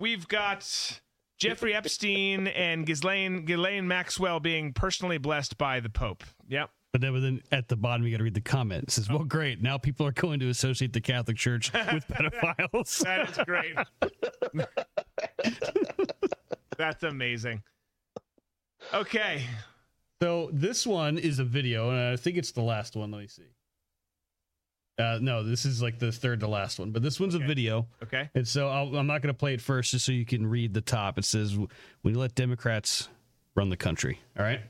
[SPEAKER 1] We've got Jeffrey Epstein and Ghislaine Ghislaine Maxwell being personally blessed by the Pope. Yep.
[SPEAKER 2] But then, at the bottom, you got to read the comment. It says, "Well, great. Now people are going to associate the Catholic Church with pedophiles."
[SPEAKER 1] That is great. That's amazing. Okay.
[SPEAKER 2] So this one is a video, and I think it's the last one. Let me see. Uh, no, this is like the third to last one, but this one's
[SPEAKER 1] Okay.
[SPEAKER 2] a video.
[SPEAKER 1] Okay.
[SPEAKER 2] And so I'll, I'm not going to play it first, just so you can read the top. It says, "We let Democrats run the country." All right.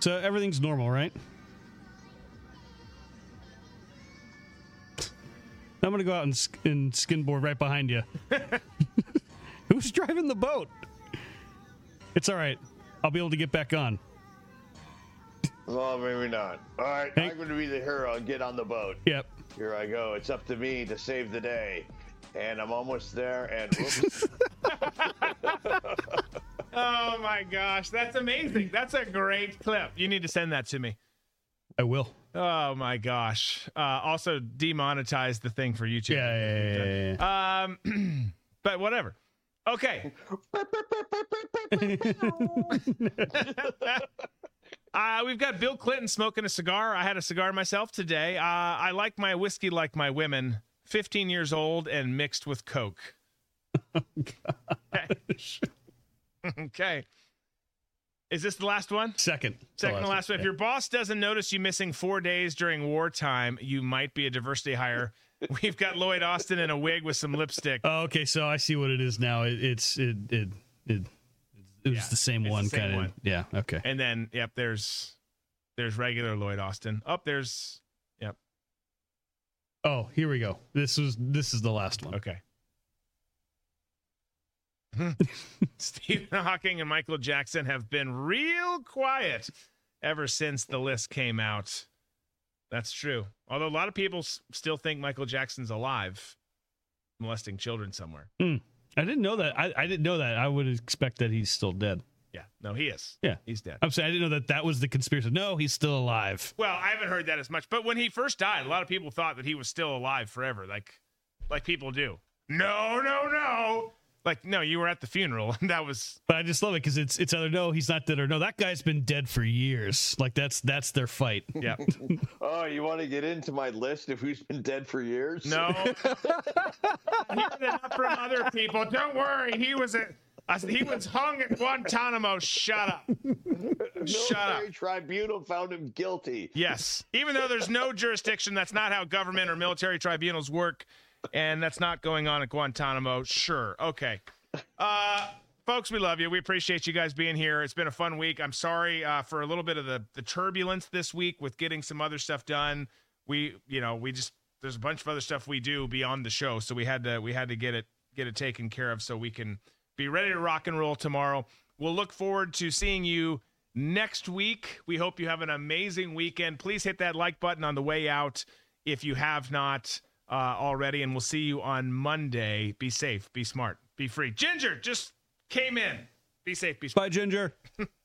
[SPEAKER 2] So everything's normal, right? I'm going to go out and, sk- and skinboard right behind you. Who's driving the boat? It's all right. I'll be able to get back on.
[SPEAKER 3] Well, maybe not. All right,
[SPEAKER 2] Hey.
[SPEAKER 3] I'm going to be the hero and get on the boat.
[SPEAKER 2] Yep.
[SPEAKER 3] Here I go. It's up to me to save the day. And I'm almost there. And whoops.
[SPEAKER 1] Oh my gosh, that's amazing. That's a great clip. You need to send that to me.
[SPEAKER 2] I will.
[SPEAKER 1] Oh my gosh. Uh, also demonetize the thing for YouTube.
[SPEAKER 2] Yeah, yeah, yeah, yeah, yeah.
[SPEAKER 1] Um, but whatever. Okay. uh, we've got Bill Clinton smoking a cigar. I had a cigar myself today. Uh, I like my whiskey like my women. 15 years old and mixed with Coke. okay. okay. Is this the last one?
[SPEAKER 2] Second.
[SPEAKER 1] Second to last one. If your boss doesn't notice you missing four days during wartime, you might be a diversity hire. We've got Lloyd Austin in a wig with some lipstick.
[SPEAKER 2] Oh, okay, so I see what it is now. It, it's it it it, it was
[SPEAKER 1] Yeah,
[SPEAKER 2] the same one kind of. Yeah. Okay.
[SPEAKER 1] And then, yep, there's there's regular Lloyd Austin. Up there's yep.
[SPEAKER 2] Oh, here we go. This was this is the last one.
[SPEAKER 1] Okay. Stephen Hawking and Michael Jackson have been real quiet ever since the list came out. That's true. Although a lot of people s- still think Michael Jackson's alive, molesting children somewhere. Hmm.
[SPEAKER 2] I didn't know that. I, I didn't know that. I would expect that he's still dead.
[SPEAKER 1] Yeah, no, he is.
[SPEAKER 2] Yeah.
[SPEAKER 1] he's dead.
[SPEAKER 2] I'm saying I didn't know that that was the conspiracy. No, he's still alive.
[SPEAKER 1] Well, I haven't heard that as much, but when he first died, a lot of people thought that he was still alive forever, like like people do. No, no, no. Like, no, you were at the funeral, and that was
[SPEAKER 2] But I just love it because it's it's either no, he's not dead, or no, that guy's been dead for years. Like that's that's their fight.
[SPEAKER 1] yeah.
[SPEAKER 3] oh, you want to get into my list of who's been dead for years?
[SPEAKER 1] No. Hearing from other people. Don't worry. He was at uh, he was hung at Guantanamo. Shut up. Shut up.
[SPEAKER 3] Military tribunal found him guilty.
[SPEAKER 1] Yes. Even though there's no jurisdiction, that's not how government or military tribunals work, and that's not going on at Guantanamo. Sure. Okay. Uh folks, we love you. We appreciate you guys being here. It's been a fun week. I'm sorry uh, for a little bit of the the turbulence this week with getting some other stuff done. We, you know, we just there's a bunch of other stuff we do beyond the show, so we had to we had to get it get it taken care of so we can be ready to rock and roll tomorrow. We'll look forward to seeing you next week. We hope you have an amazing weekend. Please hit that like button on the way out if you have not uh, already, and we'll see you on Monday. Be safe, be smart, be free. Ginger just came in. Be safe, be smart.
[SPEAKER 2] Bye, Ginger.